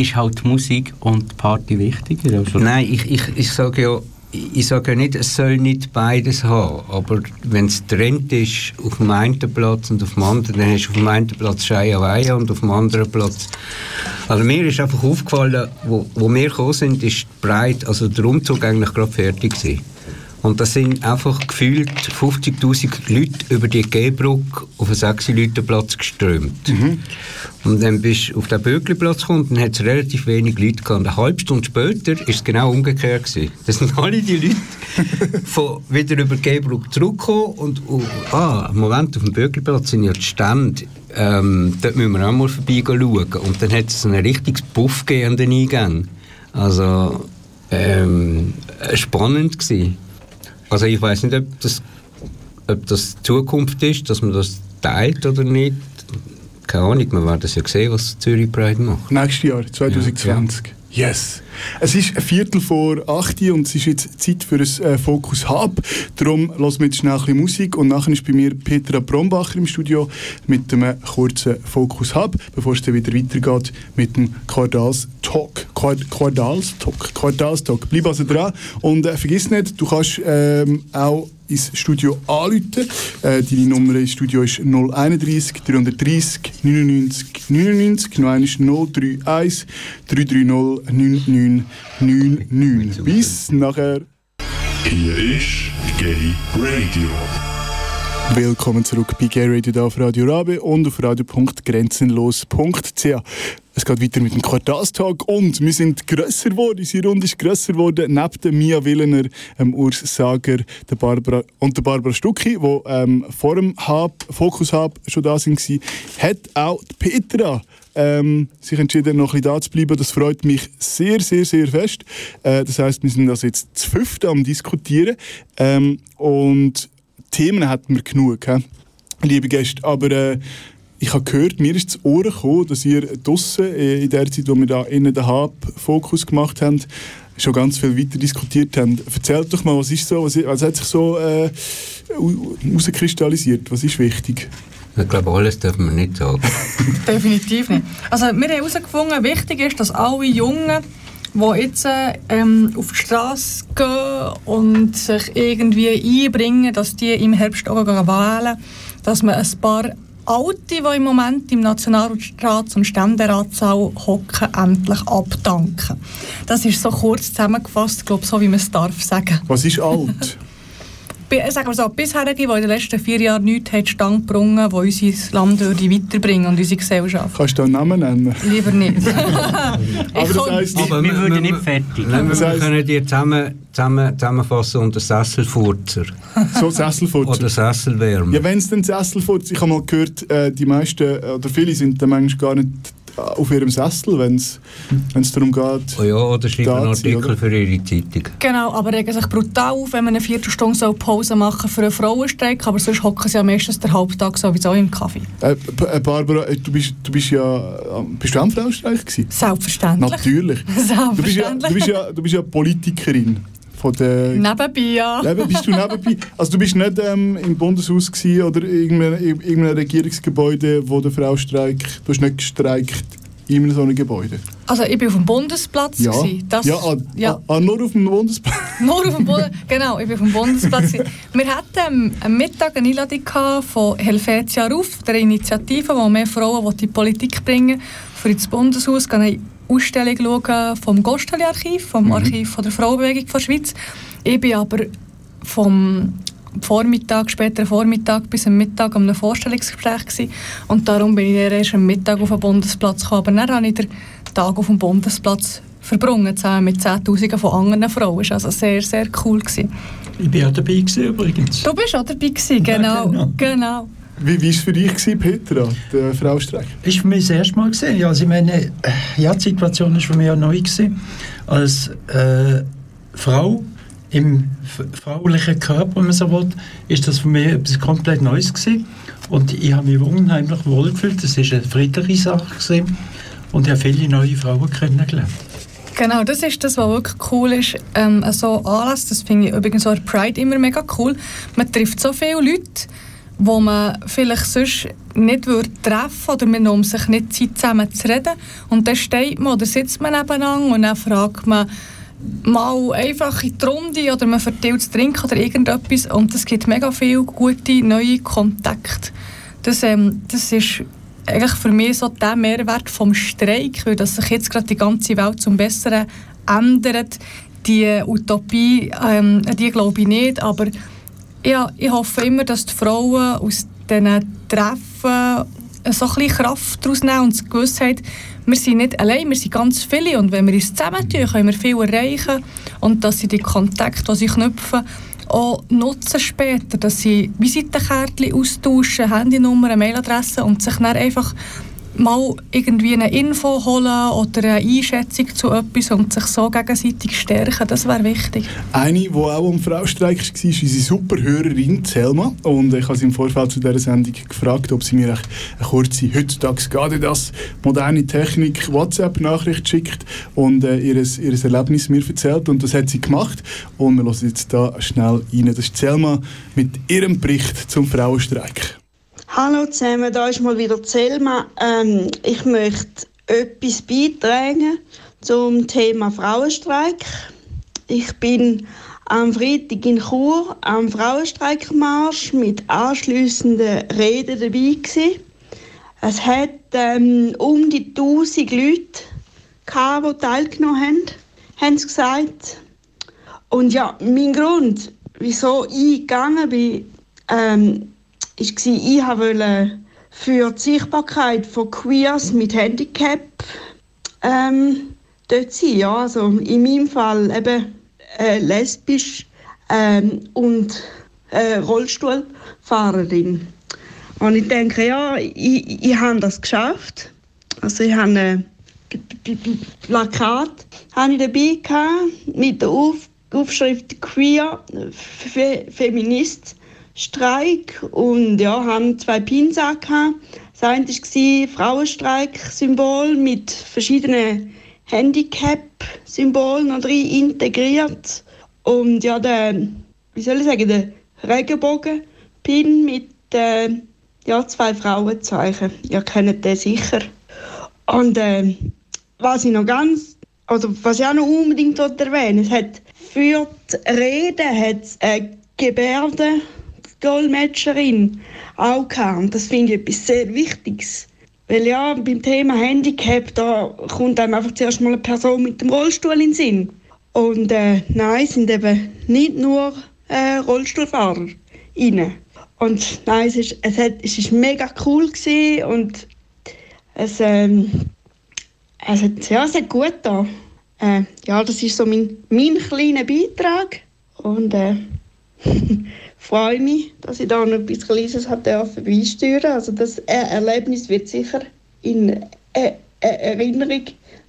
ist halt Musik und die Party wichtiger. Also, Nein, ich, ich, ich sage ja, ich sage ja nicht, es soll nicht beides haben. Aber wenn es Trend ist auf dem einen Platz und auf dem anderen, dann hast du auf dem einen Platz Scheierweihe und auf dem anderen Platz. Also mir ist einfach aufgefallen, wo, wo wir gekommen sind, ist breit, also der Umzug eigentlich gerade fertig gewesen. Und da sind einfach gefühlt 50'000 Leute über die Gehbrücke auf den 6 Leute Platz geströmt. Und dann bist du auf den Bögliplatz gekommen und dann hat es relativ wenig Leute gehabt. Eine halbe Stunde später ist es genau umgekehrt gewesen. Da sind alle die Leute von, wieder über die Gehbrücke zurückgekommen und oh, ah, Moment auf dem Bögliplatz sind ja die Stände. Ähm, dort müssen wir auch mal vorbei schauen. Und dann hat es so ein richtiges Puff gegeben an den Eingängen. Also ähm, äh, spannend gewesen. Also ich weiß nicht, ob das, ob das die Zukunft ist, dass man das teilt oder nicht. Keine Ahnung, wir werden es ja sehen, was Zürich Pride macht. Nächstes Jahr, 2020. Yes. Es ist ein Viertel vor acht und es ist jetzt Zeit für ein äh, Fokus Hub. Darum hören wir jetzt schnell ein bisschen Musik und nachher ist bei mir Petra Brombacher im Studio mit einem kurzen Fokus Hub, bevor es dann wieder weitergeht mit dem Quartals Talk. Quart Quartals Talk. Quartals Talk. Bleib also dran und äh, vergiss nicht, du kannst ähm, auch ins Studio anrufen. Äh, deine Nummer ins Studio ist 031 330 99 99. Noch einmal 031 330 9999. Bis nachher. Hier ist Gay Radio. Willkommen zurück bei Gay Radio hier auf Radio Rabe und auf radio.grenzenlos.ch. Es geht weiter mit dem Quartalstag und wir sind grösser geworden, unsere Runde ist grösser geworden, neben der Mia Willener, ähm, Urs Sager der Barbara, und der Barbara Stucki, die ähm, vor dem Hub, Fokus Hub schon da sind, hat auch die Petra ähm, sich entschieden, noch ein bisschen da zu bleiben. Das freut mich sehr, sehr, sehr fest. Äh, das heißt, wir sind also jetzt zu fünft am Diskutieren ähm, und Themen hätten wir genug, he? liebe Gäste. Aber äh, ich habe gehört, mir ist zu Ohren gekommen, dass ihr draussen, äh, in der Zeit, wo wir da innen den Hub-Fokus gemacht haben, schon ganz viel weiter diskutiert haben. Erzählt doch mal, was ist so, was, was hat sich so äh, herauskristallisiert? Was ist wichtig? Ich glaube, alles dürfen wir nicht sagen. Definitiv nicht. Also wir haben herausgefunden, wichtig ist, dass alle Jungen, die jetzt ähm, auf die Straße gehen und sich irgendwie einbringen, dass die im Herbst auch wählen dass man ein paar Alte, die im Moment im Nationalrat und Ständeratssaal hocken, endlich abdanken. Das ist so kurz zusammengefasst, glaube so wie man es darf sagen. Was ist alt? Bi- Sagen wir so, bisherige, die in den letzten vier Jahren nichts haben Stand gebrungen, die unser Land würde weiterbringen und unsere Gesellschaft. Kannst du einen Namen nennen? Lieber nicht. Aber das heisst, wir wir- würden wir- nicht fertig. Nein, Das wir heisst- können die zusammen, zusammen, zusammenfassen unter Sesselfurzer so Sesselfurzer. oder Sesselwärme. Ja, wenn es den Sessel vor, ich habe mal gehört, äh, die meisten äh, oder viele sind dann manchmal gar nicht äh, auf ihrem Sessel, wenn es darum geht. oh ja, oder schreiben einen Artikel oder? für ihre Zeitung. Genau, aber regen sich brutal auf, wenn man eine Viertelstunde so Pause machen für einen Frauenstreik, aber sonst hocken sie ja meistens den Halbtag sowieso im Kaffee. Äh, äh, Barbara, äh, du bist, du bist ja, äh, bist du am Frauenstreich gewesen? Selbstverständlich. Natürlich. Du bist, ja, du, bist ja, du bist ja Politikerin von der... Nebenbei, ja. Eben, bist du nebenbei? Also du bist nicht ähm, im Bundeshaus gewesen oder irgendeinem, irgendeinem Regierungsgebäude, wo der Frau streikt. Du hast nicht gestreikt in so einem Gebäude. Also ich bin auf dem Bundesplatz. Ja. Das, ja, ah, ja. Ah, nur auf dem Bundesplatz. Nur auf dem Boden, genau, ich bin auf dem Bundesplatz. Wir hatten ähm, am Mittag eine Einladung von Helvetia Ruf, der Initiative, die mehr Frauen in die Politik bringen für ins Bundeshaus. Gehen Ausstellung schauen vom Gosteli-Archiv, vom mhm. Archiv von der Frauenbewegung der Schweiz. Ich bin aber vom Vormittag, später Vormittag bis am Mittag an einem Vorstellungsgespräch gewesen. und darum bin ich erst am Mittag auf den Bundesplatz gekommen. Aber dann habe ich den Tag auf dem Bundesplatz verbrungen, zusammen mit Zehntausenden von anderen Frauen. Das war also sehr, sehr cool. Gewesen. Ich war auch dabei gewesen, übrigens. Du bist auch dabei gewesen, genau. Ja, genau. genau. Wie war es für dich, gewesen, Petra, der Frau Streik? Das war für mich das erste Mal. Gewesen. Ja, also ich meine, äh, ja, die Situation war für mich auch neu. Gewesen. Als äh, Frau im fraulichen Körper, wenn man so will, ist das für mich etwas komplett Neues gewesen. Und ich habe mich unheimlich wohl gefühlt. Das war eine friedliche Sache. Gewesen. Und ich habe viele neue Frauen kennengelernt. Genau, das ist das, was wirklich cool ist. Ähm, so Anlass, das finde ich übrigens auch Pride immer mega cool. Man trifft so viele Leute, wo man vielleicht sonst nicht würde treffen oder man um sich nicht Zeit zusammen zu reden. Und dann steht man oder sitzt man nebeneinander und dann fragt man mal einfach in die Runde oder man verteilt zu trinken oder irgendetwas und es gibt mega viele gute neue Kontakte. Das, ähm, das ist eigentlich für mich so der Mehrwert vom Streik, weil dass sich jetzt gerade die ganze Welt zum Besseren ändert. Die Utopie, ähm, die glaube ich nicht, aber ja, ich hoffe immer, dass die Frauen aus diesen Treffen so ein Kraft daraus nehmen und die Gewissheit, wir sind nicht allein, wir sind ganz viele. Und wenn wir uns zusammentun, können wir viel erreichen. Und dass sie die Kontakte, die sie knüpfen, auch nutzen später, dass sie Visitenkärtchen austauschen, Handynummer, Mailadresse und sich dann einfach mal irgendwie eine Info holen oder eine Einschätzung zu etwas und sich so gegenseitig stärken, das wäre wichtig. Eine, die auch am Frau-Streik war, ist unsere Superhörerin Selma und ich habe sie im Vorfeld zu dieser Sendung gefragt, ob sie mir eine kurze, heutzutage geht das, moderne Technik, WhatsApp-Nachricht schickt und äh, ihr, ihr Erlebnis mir erzählt und das hat sie gemacht und wir hören jetzt da schnell rein. Das ist Selma mit ihrem Bericht zum Frauenstreik. Hallo zusammen, da ist mal wieder Selma. Ähm, ich möchte etwas beitragen zum Thema Frauenstreik. Ich bin am Freitag in Chur am Frauenstreikmarsch mit anschliessenden Reden dabei gewesen. Es hat ähm, um die 1000 Leute gehabt, die teilgenommen haben, haben sie gesagt. Und ja, mein Grund, wieso ich gegangen bin, ähm, ich wollte für die Sichtbarkeit von Queers mit Handicap ähm, dort sein. Ja, also in meinem Fall eben äh, lesbisch ähm, und äh, Rollstuhlfahrerin. Und ich denke, ja, ich, ich habe das geschafft. Also ich habe ein Plakat habe ich dabei gehabt, mit der Auf Aufschrift Queer, Feminist Streik und ja, haben zwei Pins. Das eine war Frauenstreik-Symbol mit verschiedenen Handicap-Symbolen drin integriert. Und ja, der, wie soll ich sagen, der Regenbogen-Pin mit äh, ja, zwei Frauenzeichen. Ihr kennt den sicher. Und äh, was ich noch ganz, also was ich auch noch unbedingt erwähnen es hat für die Rede hat äh, Gebärden Dolmetscherin auch gehabt. Und das finde ich etwas sehr Wichtiges. Weil ja, beim Thema Handicap, da kommt einem einfach zuerst mal eine Person mit dem Rollstuhl in den Sinn. Und äh, nein, sind eben nicht nur äh, Rollstuhlfahrer rein. Und nein, es ist, es, hat, es ist mega cool gewesen und es, ähm, es, hat, ja, es gut da. Äh, ja, das ist so mein, mein kleiner Beitrag. Und äh, freue mich, dass ich da noch etwas Kleines beisteuern Also das Erlebnis wird sicher in e-, e-, Erinnerung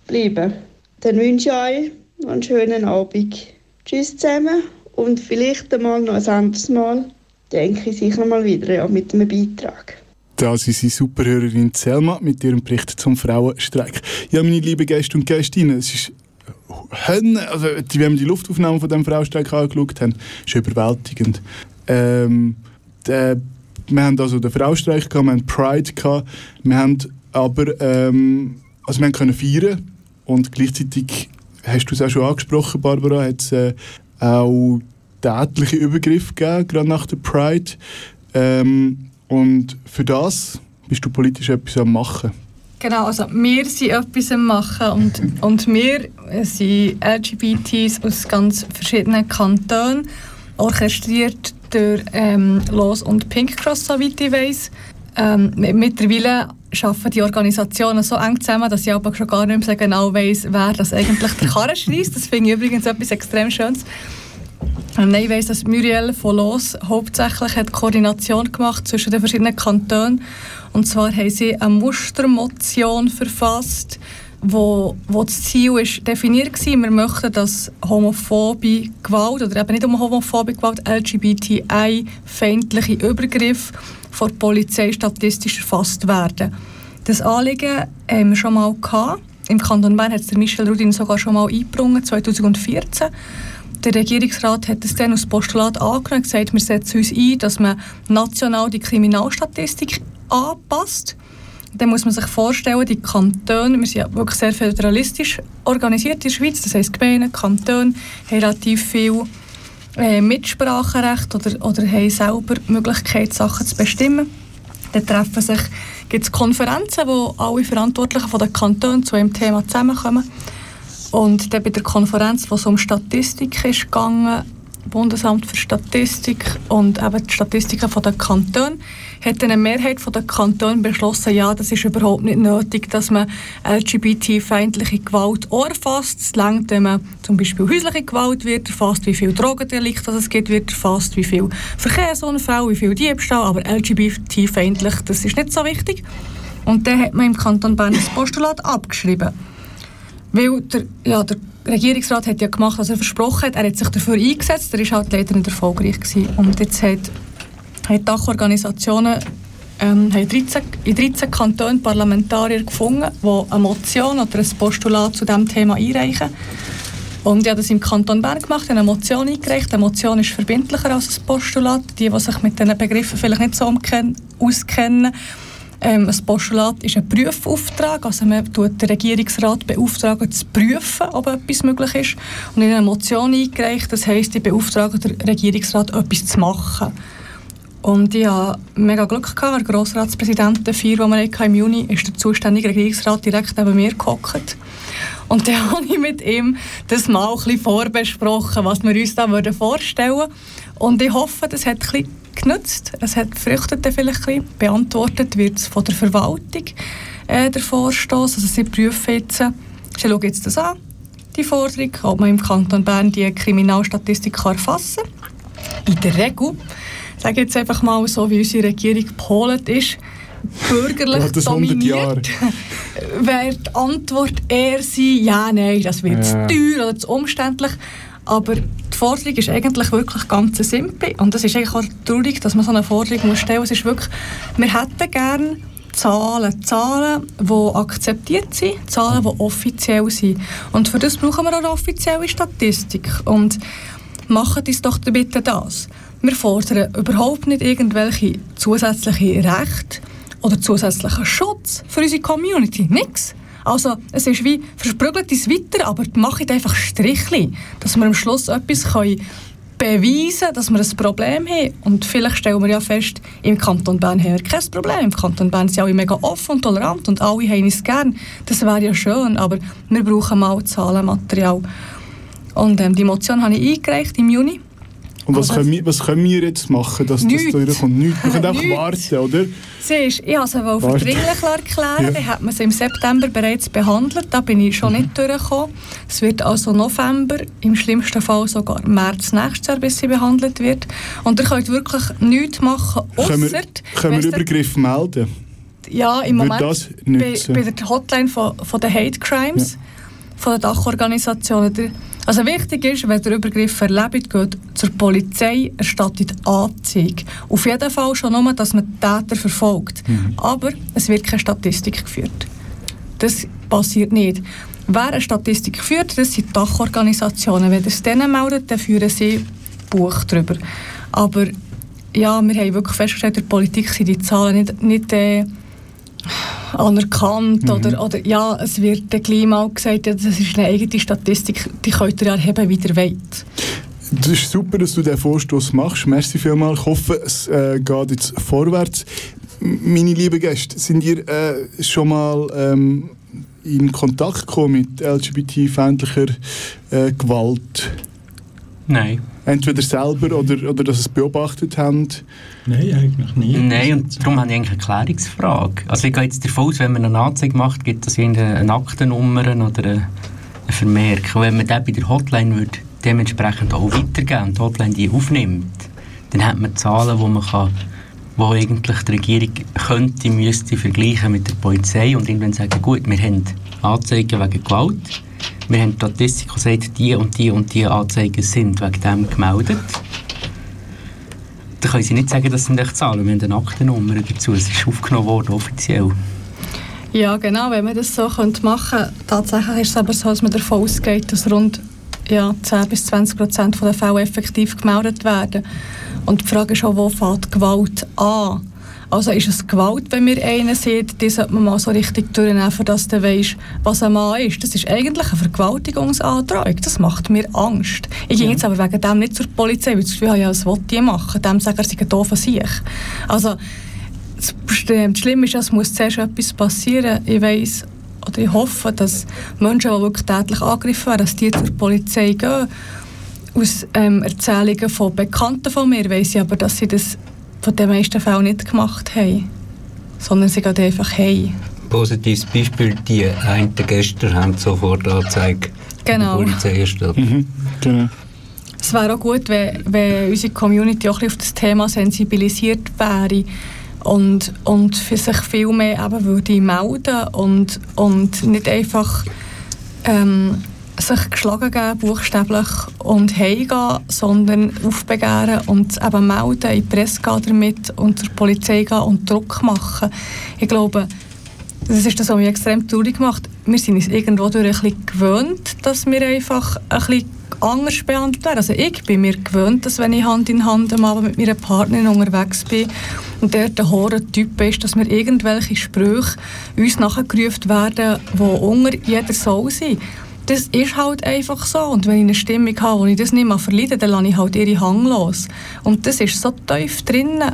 bleiben. Dann wünsche ich euch noch einen schönen Abend. Tschüss zusammen und vielleicht einmal noch ein anderes Mal denke ich sicher mal wieder ja, mit einem Beitrag. Das ist die Superhörerin Selma mit ihrem Bericht zum Frauenstreik. Ja, meine lieben Gäste und Gästinnen, es ist also, wenn wir die Luftaufnahme von dem Frauenstreik angeschaut haben, ist überwältigend. Ähm, der, wir haben also den Frauenstreik gehabt, wir haben Pride gehabt, wir haben aber ähm, also wir können feiern und gleichzeitig hast du es auch schon angesprochen, Barbara, hat es äh, auch tätliche Übergriffe gegeben, gerade nach der Pride. Ähm, und für das bist du politisch etwas am machen. Genau, also wir sind etwas am machen und, und wir sind LGBTs aus ganz verschiedenen Kantonen, orchestriert durch ähm, Los und Pink Cross, soweit ich weiss. Ähm, mittlerweile arbeiten die Organisationen so eng zusammen, dass ich aber schon gar nicht mehr genau weiss, wer das eigentlich der Karren schreist. Das finde ich übrigens etwas extrem Schönes. Und ich weiss, dass Muriel von Los hauptsächlich hat Koordination gemacht zwischen den verschiedenen Kantonen. Und zwar haben sie eine Mustermotion verfasst, wo, wo das Ziel ist definiert war. Wir möchten, dass homophobe Gewalt, oder eben nicht um homophobe Gewalt, LGBTI-feindliche Übergriffe von der Polizei statistisch erfasst werden. Das Anliegen haben wir schon mal gehabt. Im Kanton Bern hat es Michel Rudin sogar schon mal eingebracht, 2014. Der Regierungsrat hat es dann als Postulat angenommen und gesagt, wir setzen uns ein, dass man national die Kriminalstatistik anpasst. Dann muss man sich vorstellen, die Kantone, wir sind ja wirklich sehr föderalistisch organisiert in der Schweiz, das heisst Gemeinden, Kantone haben relativ viel äh, Mitspracherecht oder, oder haben selber die Möglichkeit, Sachen zu bestimmen. Dann treffen sich, gibt es Konferenzen, wo alle Verantwortlichen von den Kantonen zu einem Thema zusammenkommen. Und dann bei der Konferenz, wo es um Statistik ist gegangen, Bundesamt für Statistik und eben die Statistiken der Kantonen, hat eine Mehrheit der Kantone beschlossen, ja, das ist überhaupt nicht nötig, dass man LGBT-feindliche Gewalt auch erfasst. Es reicht, wenn man zum Beispiel häusliche Gewalt wird erfasst, wie viel Drogendelikte es gibt, wird erfasst, wie viel Verkehrsunfälle, wie viel Diebstahl, aber LGBT-feindlich, das ist nicht so wichtig. Und dann hat man im Kanton Bern das Postulat abgeschrieben. Weil der, ja, der Regierungsrat hat ja gemacht, was er versprochen hat. Er hat sich dafür eingesetzt, er war halt leider nicht erfolgreich. Gewesen. Und jetzt hat, hat Dachorganisationen ähm, haben 13, in 13 Kantonen Parlamentarier gefunden, die eine Motion oder ein Postulat zu diesem Thema einreichen. Und ich habe das im Kanton Bern gemacht, eine Motion eingereicht. Eine Motion ist verbindlicher als ein Postulat. Die, die sich mit diesen Begriffen vielleicht nicht so auskennen, ähm, ein Postulat ist ein Prüfauftrag, also man tut den Regierungsrat beauftragen, zu prüfen, ob etwas möglich ist. Und in einer Motion eingereicht, das heisst, ich beauftrage den Regierungsrat, etwas zu machen. Und ich hatte mega Glück gehabt, der Grossratspräsident, der vier, den wir im Juni, ist der zuständige Regierungsrat direkt neben mir gehockt. Und dann habe ich mit ihm das mal ein bisschen vorbesprochen, was wir uns da vorstellen würden. Und ich hoffe, das hat ein bisschen genutzt. Es hat gefrüchtet vielleicht. Beantwortet wird es von der Verwaltung, äh, der Vorstoß. Also sie prüfen jetzt, sie schauen jetzt das an, die Forderung, ob man im Kanton Bern die Kriminalstatistik erfassen kann. In der Regel, sage jetzt einfach mal so, wie unsere Regierung gepolt ist, bürgerlich dominiert, wäre die Antwort eher sein, ja, nein, das wird ja. zu teuer oder zu umständlich. Aber die Forderung ist eigentlich wirklich ganz simpel. Und es ist eigentlich auch traurig, dass man so eine Forderung muss stellen muss. Es ist wirklich, wir hätten gerne Zahlen, Zahlen, die akzeptiert sind, Zahlen, die offiziell sind. Und für das brauchen wir auch eine offizielle Statistik. Und machen uns doch bitte das. Wir fordern überhaupt nicht irgendwelche zusätzlichen Rechte oder zusätzlichen Schutz für unsere Community. Nichts. Also es ist wie, versprügelt es weiter, aber macht einfach Strichli, dass wir am Schluss etwas können beweisen dass wir ein Problem haben. Und vielleicht stellen wir ja fest, im Kanton Bern haben wir kein Problem. Im Kanton Bern sind alle mega offen und tolerant und alle haben es gern. Das wäre ja schön, aber wir brauchen mal Zahlenmaterial. Und ähm, die Motion habe ich eingereicht im Juni. Und was, können wir, was können wir jetzt machen, dass das durchkommt? Nichts. Wir können einfach warten, oder? Siehst, ich habe sie verdringlich erklären. Ja. hat man sie im September bereits behandelt. Da bin ich schon mhm. nicht durchgekommen. Es wird also November, im schlimmsten Fall sogar März nächstes Jahr, bis sie behandelt wird. Und ihr könnt wirklich nichts machen, außer... Können wir, können wir Übergriffe melden? Ja, im Moment das bei, bei, der Hotline von, von den Hate Crimes, ja. von der Dachorganisationen. Also wichtig ist, wenn der Übergriff erlebt, geht zur Polizei, erstattet Anzeige. Auf jeden Fall schon nur, dass man den Täter verfolgt. Mhm. Aber es wird keine Statistik geführt. Das passiert nicht. Wer eine Statistik führt, das sind Dachorganisationen. Wenn es denen meldet, dann führen sie Buch darüber. Aber ja, wir haben wirklich festgestellt, in der Politik sind die Zahlen nicht, nicht äh, anerkannt mhm. oder, oder ja, es wird dann gleich mal gesagt, ja, das ist eine eigene Statistik, die könnt ihr erheben, wie ihr wollt. Das ist super, dass du diesen Vorstoß machst. Merci vielmals. Ich hoffe, es äh, geht jetzt vorwärts. meine lieben Gäste, sind ihr äh, schon mal ähm, in Kontakt gekommen mit LGBT-feindlicher äh, Gewalt? Nein. Entweder selber oder, oder dass sie es beobachtet haben? Nein, eigentlich nicht. Nein, und darum habe ich eigentlich eine Klärungsfrage. Also ich gehe jetzt davon aus, wenn man eine Anzeige macht, gibt es irgendeine Aktennummer oder eine Vermerk. Und wenn man das bei der Hotline würde dementsprechend auch weitergeben und die Hotline die aufnimmt, dann hat man Zahlen, wo man kann, wo eigentlich die Regierung könnte, müsste vergleichen mit der Polizei und irgendwann sagen, gut, wir haben Anzeigen wegen Gewalt, wir haben die Statistik, die sagt, die und die und die Anzeigen sind wegen dem gemeldet. Dann können sie nicht sagen, das sind echt Zahlen, wir haben eine Aktennummer dazu, es ist aufgenommen worden, offiziell. Ja, genau, wenn man das so machen könnte. Tatsächlich ist es aber so, dass man davon ausgeht, dass rund ja, 10 bis 20 Prozent der Fälle effektiv gemeldet werden. Und die Frage ist auch, wo fängt Gewalt an? Also ist es Gewalt, wenn wir einen sehen, die sollte man mal so richtig durchnehmen, dass du weißt, was ein Mann ist. Das ist eigentlich eine Vergewaltigungsantrag. Das macht mir Angst. Ich ja. gehe jetzt aber wegen dem nicht zur Polizei, weil ich das Gefühl habe, ja, was will die machen? Dem sagen, er sei ein doofer Sieg. Also, das Schlimme ist, es muss zuerst etwas passieren. Ich weiss, oder ich hoffe, dass Menschen, die wirklich tätlich angegriffen werden, dass die zur Polizei gehen. Aus ähm, Erzählungen von Bekannten von mir weiss ich aber, dass sie das von den meisten Fällen nicht gemacht haben, sondern sie gehen einfach heim. Positives Beispiel, die einen gestern haben sofort Anzeige genau. der Polizei erstellt. Mhm. Genau. Es wäre auch gut, wenn, wenn unsere Community auch auf das Thema sensibilisiert wäre und, und für sich viel mehr eben würde melden und, und nicht einfach ähm, sich geschlagen geben, buchstäblich, und heimgehen, sondern aufbegehren und eben melden, in die Presse gehen damit und zur Polizei gehen und Druck machen. Ich glaube, das ist das, was mich extrem traurig macht. Wir sind uns irgendwo durch ein bisschen gewöhnt, dass wir einfach ein bisschen anders behandelt werden. Also ich bin mir gewöhnt, dass wenn ich Hand in Hand am Abend mit meiner Partnerin unterwegs bin und der der hohe Typ ist, dass mir irgendwelche Sprüche uns nachgerufen werden, die unter jeder Soul sind das ist halt einfach so. Und wenn ich eine Stimmung habe, wo ich das nicht mehr verleide, dann lasse ich halt ihre Hang los. Und das ist so tief drinnen.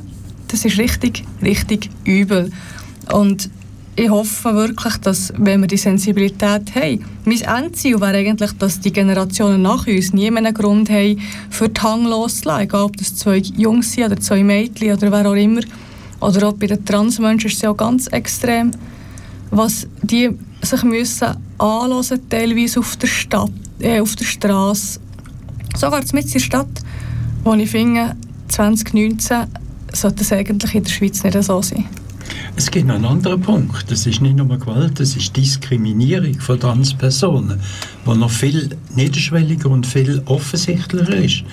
Das ist richtig, richtig übel. Und ich hoffe wirklich, dass, wenn wir die Sensibilität haben, mein Endziel wäre eigentlich, dass die Generationen nach uns nie mehr einen Grund haben, für die Hang loszulassen. Egal, ob das zwei Jungs sind oder zwei Mädchen oder wer auch immer. Oder auch bei den Transmenschen ist es ja auch ganz extrem, was die sich müssen anhören, teilweise auf der Stadt, äh, auf der Straße. Sogar mit in der Stadt, wo ich finde, 2019 sollte es eigentlich in der Schweiz nicht so sein. Es gibt noch einen anderen Punkt. Das ist nicht nur Gewalt, das ist Diskriminierung von Transpersonen, die noch viel niederschwelliger und viel offensichtlicher ist.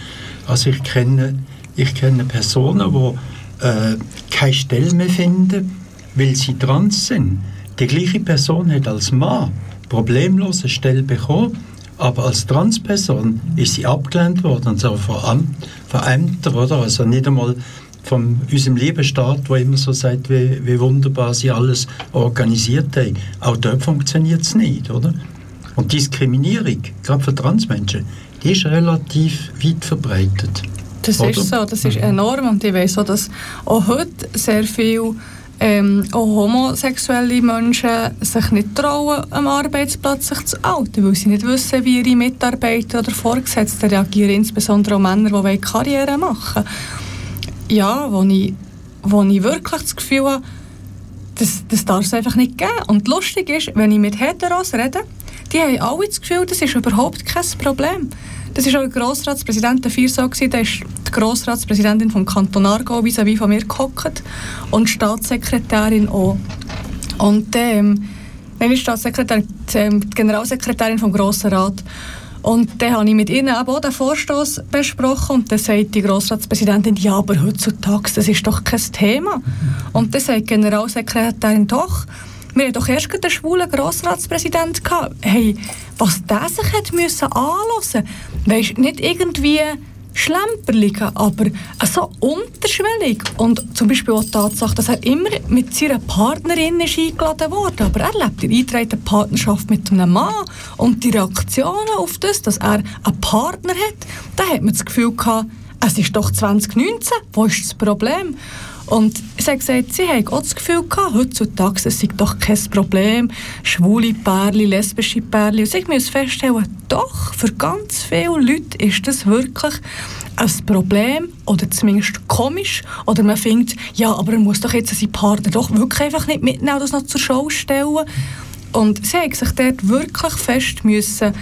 Also ich kenne, ich kenne Personen, die äh, keine Stelle mehr finden, weil sie trans sind. Die gleiche Person hat als Mann problemlos eine Stelle bekommen, aber als Transperson ist sie abgelehnt worden, und zwar von, Amt, von Ämtern, oder? Also nicht einmal von unserem lieben Staat, der immer so sagt, wie, wie wunderbar sie alles organisiert haben. Auch dort funktioniert es nicht, oder? Und Diskriminierung, gerade für Transmenschen, die ist relativ weit verbreitet. Das oder? ist so, das ist mhm. enorm und ich weiß auch, dass auch heute sehr viel ähm, auch homosexuelle Menschen sich nicht trauen, am Arbeitsplatz sich zu outen, weil sie nicht wissen, wie ihre Mitarbeiter oder Vorgesetzten reagieren, insbesondere auch Männer, die Karriere machen wollen. Ja, wo ich, wo ich wirklich das Gefühl habe, das, das darf es einfach nicht geben. Und lustig ist, wenn ich mit Heteros rede, die haben alle das Gefühl, das ist überhaupt kein Problem. Das war auch der Grossratspräsident der gewesen. da ist die Grossratspräsidentin vom Kanton Aargau vis-à-vis von mir gehockt und die Staatssekretärin auch. Und ähm, nein, die Staatssekretärin, ähm, die Generalsekretärin vom Grossen Rat. Und dann habe ich mit ihnen auch den Vorstoß besprochen und dann sagt die Grossratspräsidentin, ja, aber heutzutage, das ist doch kein Thema. Und dann sagt die Generalsekretärin, doch, wir hatten doch erst einen schwulen Grossratspräsident gehabt. Hey, was der sich hat müssen anhören, weisst nicht irgendwie schlemperlige, aber so unterschwellig. Und zum Beispiel auch die Tatsache, dass er immer mit seiner Partnerin ist eingeladen wurde. Aber er lebt in eingetragenen Partnerschaft mit einem Mann. Und die Reaktionen auf das, dass er einen Partner hat, da hat man das Gefühl gehabt, es ist doch 2019, wo ist das Problem? Und sie hat gesagt, sie hat auch das Gefühl gehabt, heutzutage es sei doch kein Problem, schwule Pärchen, lesbische Pärchen. Und sie muss feststellen, doch, für ganz viele Leute ist das wirklich ein Problem oder zumindest komisch. Oder man findet, ja, aber er muss doch jetzt seinen Partner doch wirklich einfach nicht mitnehmen das noch zur Show stellen. Und sie hat sich dort wirklich fest müssen,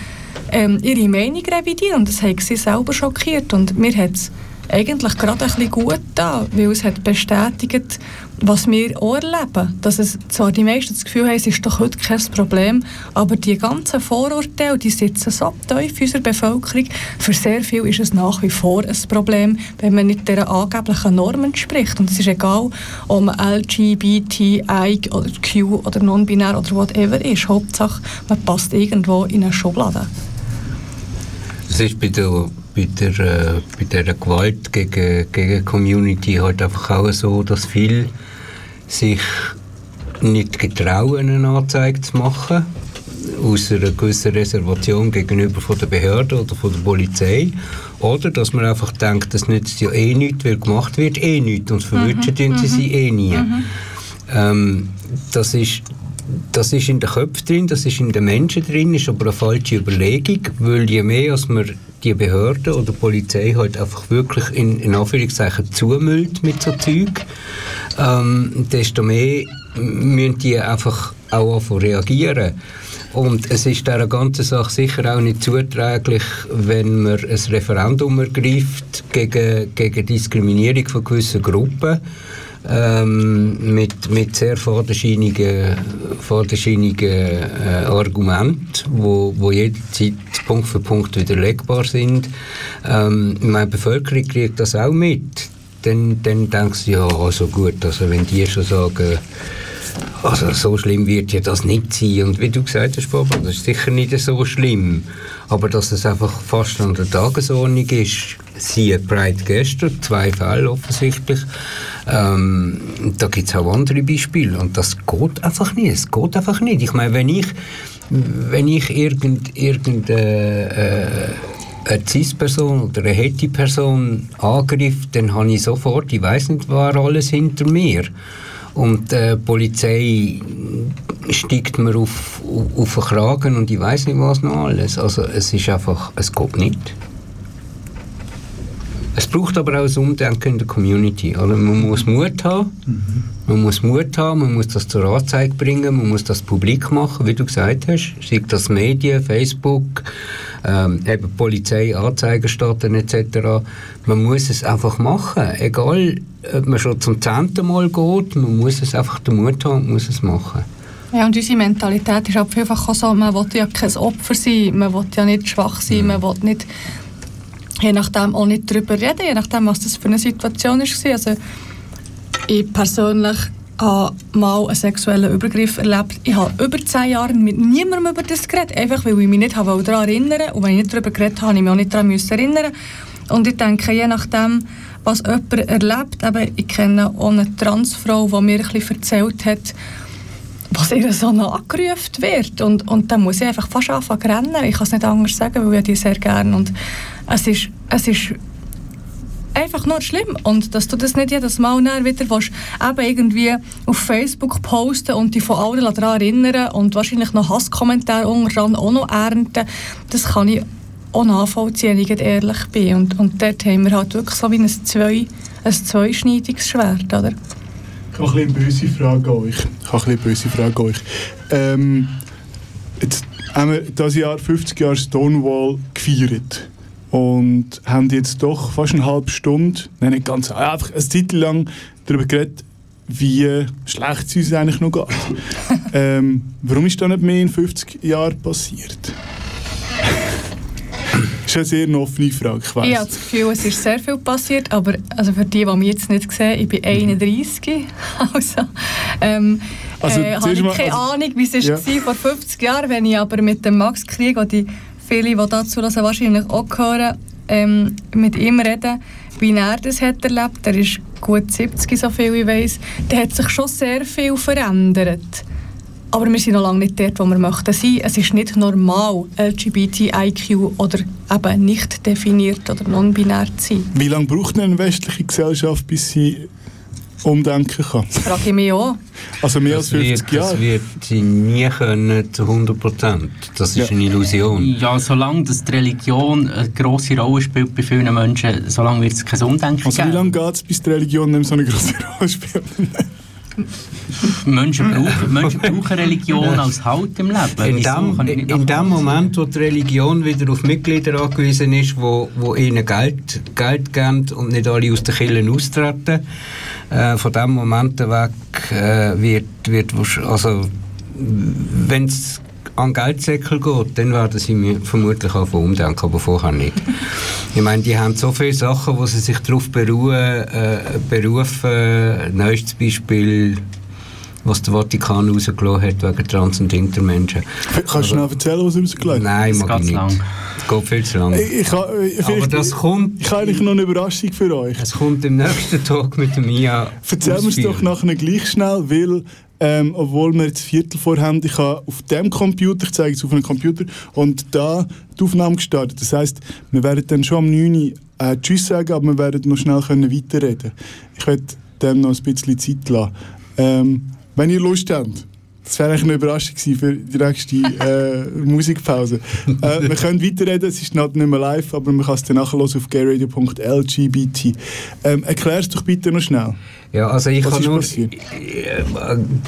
ähm, ihre Meinung revidieren und das hat sie selber schockiert. Und mir hat es eigentlich gerade ein bisschen gut da, weil es hat bestätigt, was wir auch erleben. Dass es zwar die meisten das Gefühl haben, es ist doch heute kein Problem, aber die ganzen Vorurteile, die sitzen so tief in unserer Bevölkerung. Für sehr viel ist es nach wie vor ein Problem, wenn man nicht dieser angeblichen Normen entspricht. Und es ist egal, ob man LGBTI oder Q oder non-binär oder whatever ist. Hauptsache, man passt irgendwo in eine Schublade. Es ist bei der bei der, äh, bei der Gewalt gegen, gegen Community halt einfach auch so, dass viele sich nicht getrauen, eine Anzeige zu machen, aus einer gewissen Reservation gegenüber von der Behörde oder von der Polizei. Oder dass man einfach denkt, das nützt ja eh nichts, weil gemacht wird eh nichts und verwünschen mhm. sie sie eh nie. Mhm. Ähm, das ist das ist in den Köpfen drin, das ist in den Menschen drin, ist aber eine falsche Überlegung, weil je mehr als man die Behörden oder die Polizei halt einfach wirklich in, in Anführungszeichen zumüllt mit so Zeug, ähm, desto mehr müssen die einfach auch reagieren. Und es ist dieser ganzen Sache sicher auch nicht zuträglich, wenn man ein Referendum ergreift gegen, gegen Diskriminierung von gewissen Gruppen ähm, mit, mit sehr vorderscheinigen, vorderscheinigen äh, Argumenten, wo, wo jederzeit Punkt für Punkt widerlegbar sind. Ähm, meine Bevölkerung kriegt das auch mit. Dann, dann denkst du, ja, also gut, also wenn die schon sagen, also so schlimm wird ja das nicht sein. Und wie du gesagt hast, Papa, das ist sicher nicht so schlimm. Aber dass es einfach fast an der Tagesordnung ist, siehe Pride gestern, zwei Fälle offensichtlich, ähm, da gibt es auch andere Beispiele. Und das geht einfach nicht. Es geht einfach nicht. Ich meine, wenn ich, wenn ich irgend, irgend äh, eine Cis-Person oder eine Hetty-Person angreife, dann habe ich sofort, ich weiß nicht, war alles hinter mir. Und die äh, Polizei steigt mir auf, auf, den Kragen und ich weiß nicht was noch alles. Also es ist einfach, es geht nicht. Es braucht aber auch ein Umdenken in der Community. Also man muss Mut haben, mhm. man muss Mut haben, man muss das zur Anzeige bringen, man muss das publik machen, wie du gesagt hast. Sei das Medien, Facebook, ähm, eben Polizei, Anzeigerstatten etc. Man muss es einfach machen, egal ob man schon zum zehnten Mal geht, man muss es einfach den Mut haben und muss es machen. Ja, und unsere Mentalität ist auch vielfach auch so, man will ja kein Opfer sein, man will ja nicht schwach sein, mhm. man will nicht je nachdem auch nicht darüber reden, je nachdem, was das für eine Situation war. Also, ich persönlich habe mal einen sexuellen Übergriff erlebt. Ich habe über zehn Jahre mit niemandem über das geredet, einfach weil ich mich nicht daran erinnern Und wenn ich nicht darüber geredet habe, habe ich mich auch nicht daran erinnern Und ich denke, je nachdem, was jemand erlebt, eben, ich kenne auch eine Transfrau, die mir ein bisschen erzählt hat, was ihr so nachgerufen wird. Und, und dann muss ich einfach fast anfangen zu rennen. Ich kann es nicht anders sagen, weil ich die sehr gerne. Und es ist, es ist einfach nur schlimm. Und dass du das nicht jedes Mal wieder willst, eben irgendwie auf Facebook posten und dich von allen daran erinnern und wahrscheinlich noch Hasskommentare unterdran auch noch ernten, das kann ich auch nachvollziehen, wenn ich ehrlich bin. Und, und dort haben wir halt wirklich so wie ein, zwei, ein zweischneidiges Schwert, oder? Ich habe eine böse Frage an euch. Ich habe eine böse Frage an euch. Ähm, jetzt haben wir dieses Jahr 50 Jahre Stonewall gefeiert und haben jetzt doch fast eine halbe Stunde, nein nicht ganz, einfach eine Zeit lang darüber geredet, wie schlecht es uns eigentlich noch geht. ähm, warum ist das nicht mehr in 50 Jahren passiert? Das ist eine sehr offene Frage, ich. Ich habe das Gefühl, es ist sehr viel passiert, aber also für die, die mich jetzt nicht sehen, ich bin 31, also, ähm, also äh, habe ich keine also, Ahnung, wie es ja. war vor 50 Jahren, wenn ich aber mit dem Max Krieg und die viele, die dazu also wahrscheinlich auch hören, ähm, mit ihm reden, wie er das hat erlebt. Er ist gut 70, so viel ich weiß. Da hat sich schon sehr viel verändert. Aber wir sind noch lange nicht dort, wo wir möchten sein. Es ist nicht normal, LGBTIQ oder eben nicht definiert oder non-binär zu sein. Wie lange braucht eine westliche Gesellschaft, bis sie umdenken kann. Das frage ich mich auch. Also mehr Das als 50 wird, Jahre. das wird sie nie können zu 100 Prozent. Das ist Ja. eine Illusion. Ja, solange dass die Religion eine grosse Rolle spielt bei vielen Menschen, solange wird es kein Umdenken Also wie geben. lange geht es, bis die Religion nicht so eine große Rolle spielt? Menschen, brauchen, Menschen brauchen Religion als Halt im Leben. In dem, nicht in dem. Moment, wo die Religion wieder auf Mitglieder angewiesen ist, wo, wo ihnen Geld, Geld geben und nicht alle aus den Kirchen austreten, äh, von dem Moment weg äh, wird, wird also wenn es an Geldsäckel geht, dann werden sie mir vermutlich auch umdenken, aber vorher nicht. Ich meine, die haben so viele Sachen, wo sie sich darauf beruhen, äh, berufen. Neuestes Beispiel, was der Vatikan rausgelassen hat wegen Trans- und Intermenschen. Kannst du schnell erzählen, was er rausgelegt hat? Nein, Das mag ich nicht. lang. Es geht viel zu lang. Ich, ich, äh, Aber vielleicht- das kommt, ich habe eigentlich noch eine Überraschung für euch. es kommt im nächsten Tag mit dem Mia Erzähl mir es doch nachher gleich schnell, weil, ähm, obwohl wir jetzt Viertel vorhaben, ich habe auf dem Computer, ich zeige es auf einem Computer, und da die Aufnahme gestartet. Das heisst, wir werden dann schon am 9 Uhr äh, Tschüss sagen, aber wir werden noch schnell können weiterreden Ich werde dem noch ein bisschen Zeit lassen. Ähm, wenn ihr Lust habt, das wäre eigentlich eine Überraschung für die nächste äh, Musikpause. Äh, wir können weiterreden, es ist noch nicht mehr live, aber man kann es dann nachhören auf gayradio.lgbt. Ähm, Erklär es doch bitte noch schnell. Ja, also ich Was kann nur passiert? äh,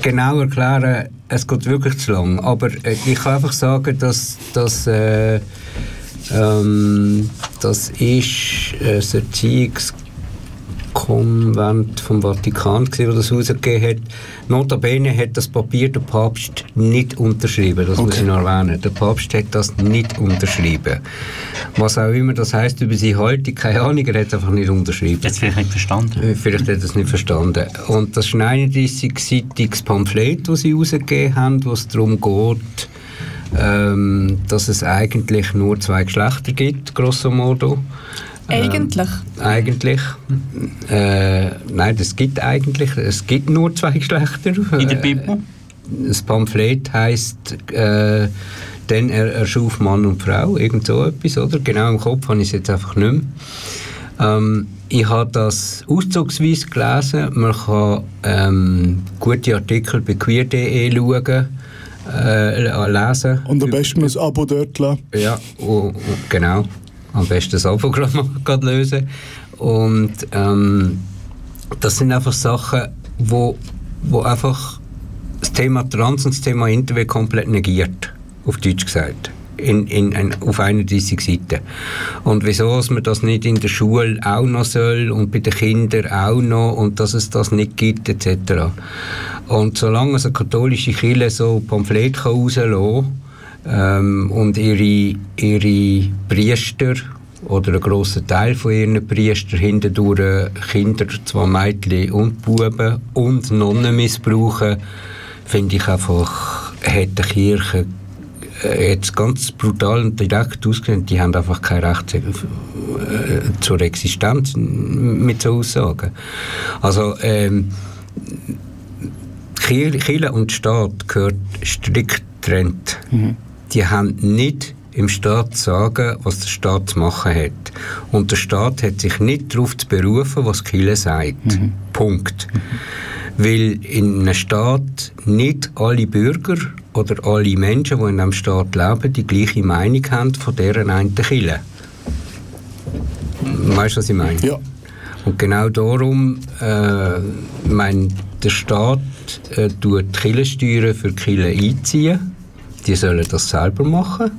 genau erklären, es geht wirklich zu lang. Aber äh, ich kann einfach sagen, dass, dass äh, ähm, das ist das Erziehungskonvent vom Vatikan, gewesen, das das rausgegeben hat. Notabene hat das Papier der Papst nicht unterschrieben, das muss ich noch erwähnen. Der Papst hat das nicht unterschrieben. Was auch immer das heißt über seine Haltung, keine Ahnung, er hat es einfach nicht unterschrieben. Jetzt vielleicht nicht verstanden. Äh, Vielleicht hat er es nicht verstanden. Und das ist ein 31-seitiges Pamphlet, das sie herausgegeben haben, wo es darum geht, ähm, dass es eigentlich nur zwei Geschlechter gibt, grosso modo. Eigentlich. Eigentlich. Äh, nein, es gibt eigentlich, es gibt nur zwei Geschlechter. In der Äh, Bibel? das Pamphlet heißt äh, denn er erschuf Mann und Frau, irgend so etwas, oder? Genau im Kopf habe ich es jetzt einfach nicht mehr. Ähm, ich habe das auszugsweise gelesen. Man kann ähm, gute Artikel bei queer.de schauen, äh, lesen. Und am besten ein Abo dort lassen. Ja, u- u- genau. Am besten das gerade lösen. Und ähm, das sind einfach Sachen, wo, wo einfach das Thema Trans und das Thema Internet komplett negiert, auf Deutsch gesagt. In, in, in, auf 31 Seiten. Und wieso dass man das nicht in der Schule auch noch soll und bei den Kindern auch noch und dass es das nicht gibt etc. Und solange es eine katholische Kirche so Pamphlet kann rauslassen ähm, und ihre, ihre Priester oder einen grossen Teil von ihren Priestern hindurch Kinder, zwar Mädchen und Buben und Nonnen missbrauchen, finde ich einfach, hat die Kirche äh, jetzt ganz brutal und direkt ausgesehen, die haben einfach kein Recht äh, zur Existenz mit so Aussagen. Also ähm, Kirche und Staat gehört strikt getrennt. Die haben nicht im Staat zu sagen, was der Staat zu machen hat. Und der Staat hat sich nicht darauf zu berufen, was Kirche sagt. Punkt. Weil in einem Staat nicht alle Bürger oder alle Menschen, die in einem Staat leben, die gleiche Meinung haben von deren einen Kirche. Weißt du, was ich meine? Ja. Und genau darum, äh, mein, der Staat äh, tut die Kirchensteuern für die Kirche einziehen. Die sollen das selber machen.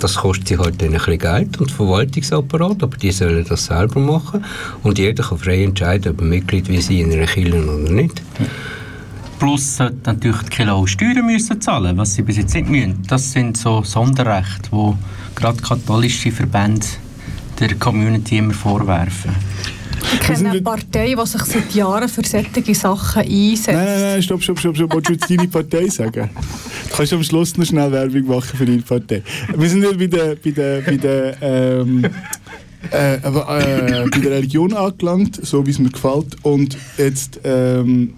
Das kostet sie halt ein bisschen Geld und Verwaltungsapparat, aber die sollen das selber machen. Und jeder kann frei entscheiden, ob er Mitglied wie sie in einer Kirche oder nicht. Plus sollten natürlich die Kirche auch Steuern müssen zahlen, was sie bis jetzt nicht müssen. Das sind so Sonderrechte, wo gerade katholische Verbände der Community immer vorwerfen. Ich kenne eine Partei, die sich seit Jahren für solche Sachen einsetzt. Nein, nein, nein, stopp, stopp, stopp, stopp. Wolltest du jetzt deine Partei sagen? Du kannst am Schluss noch schnell Werbung machen für deine Partei. Wir sind ja bei der, bei der, bei der, ähm, äh, äh, bei der Religion angelangt, so wie es mir gefällt. Und jetzt ähm,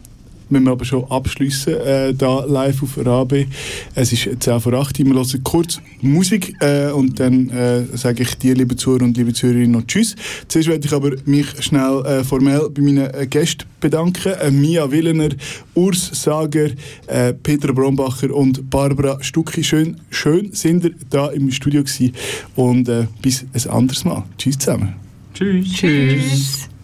müssen wir aber schon abschließen, äh, da live auf RAB. Es ist 10 vor 8 wir hören kurz Musik äh, und dann äh, sage ich dir, liebe Zuhörer und liebe Zuhörerinnen, noch Tschüss. Zuerst werde ich aber mich schnell äh, formell bei meinen äh, Gästen bedanken. Äh, Mia Willener, Urs Sager, äh, Peter Brombacher und Barbara Stucki. Schön, schön sind ihr da im Studio gewesen und äh, bis ein anderes Mal. Tschüss zusammen. Tschüss. Tschüss.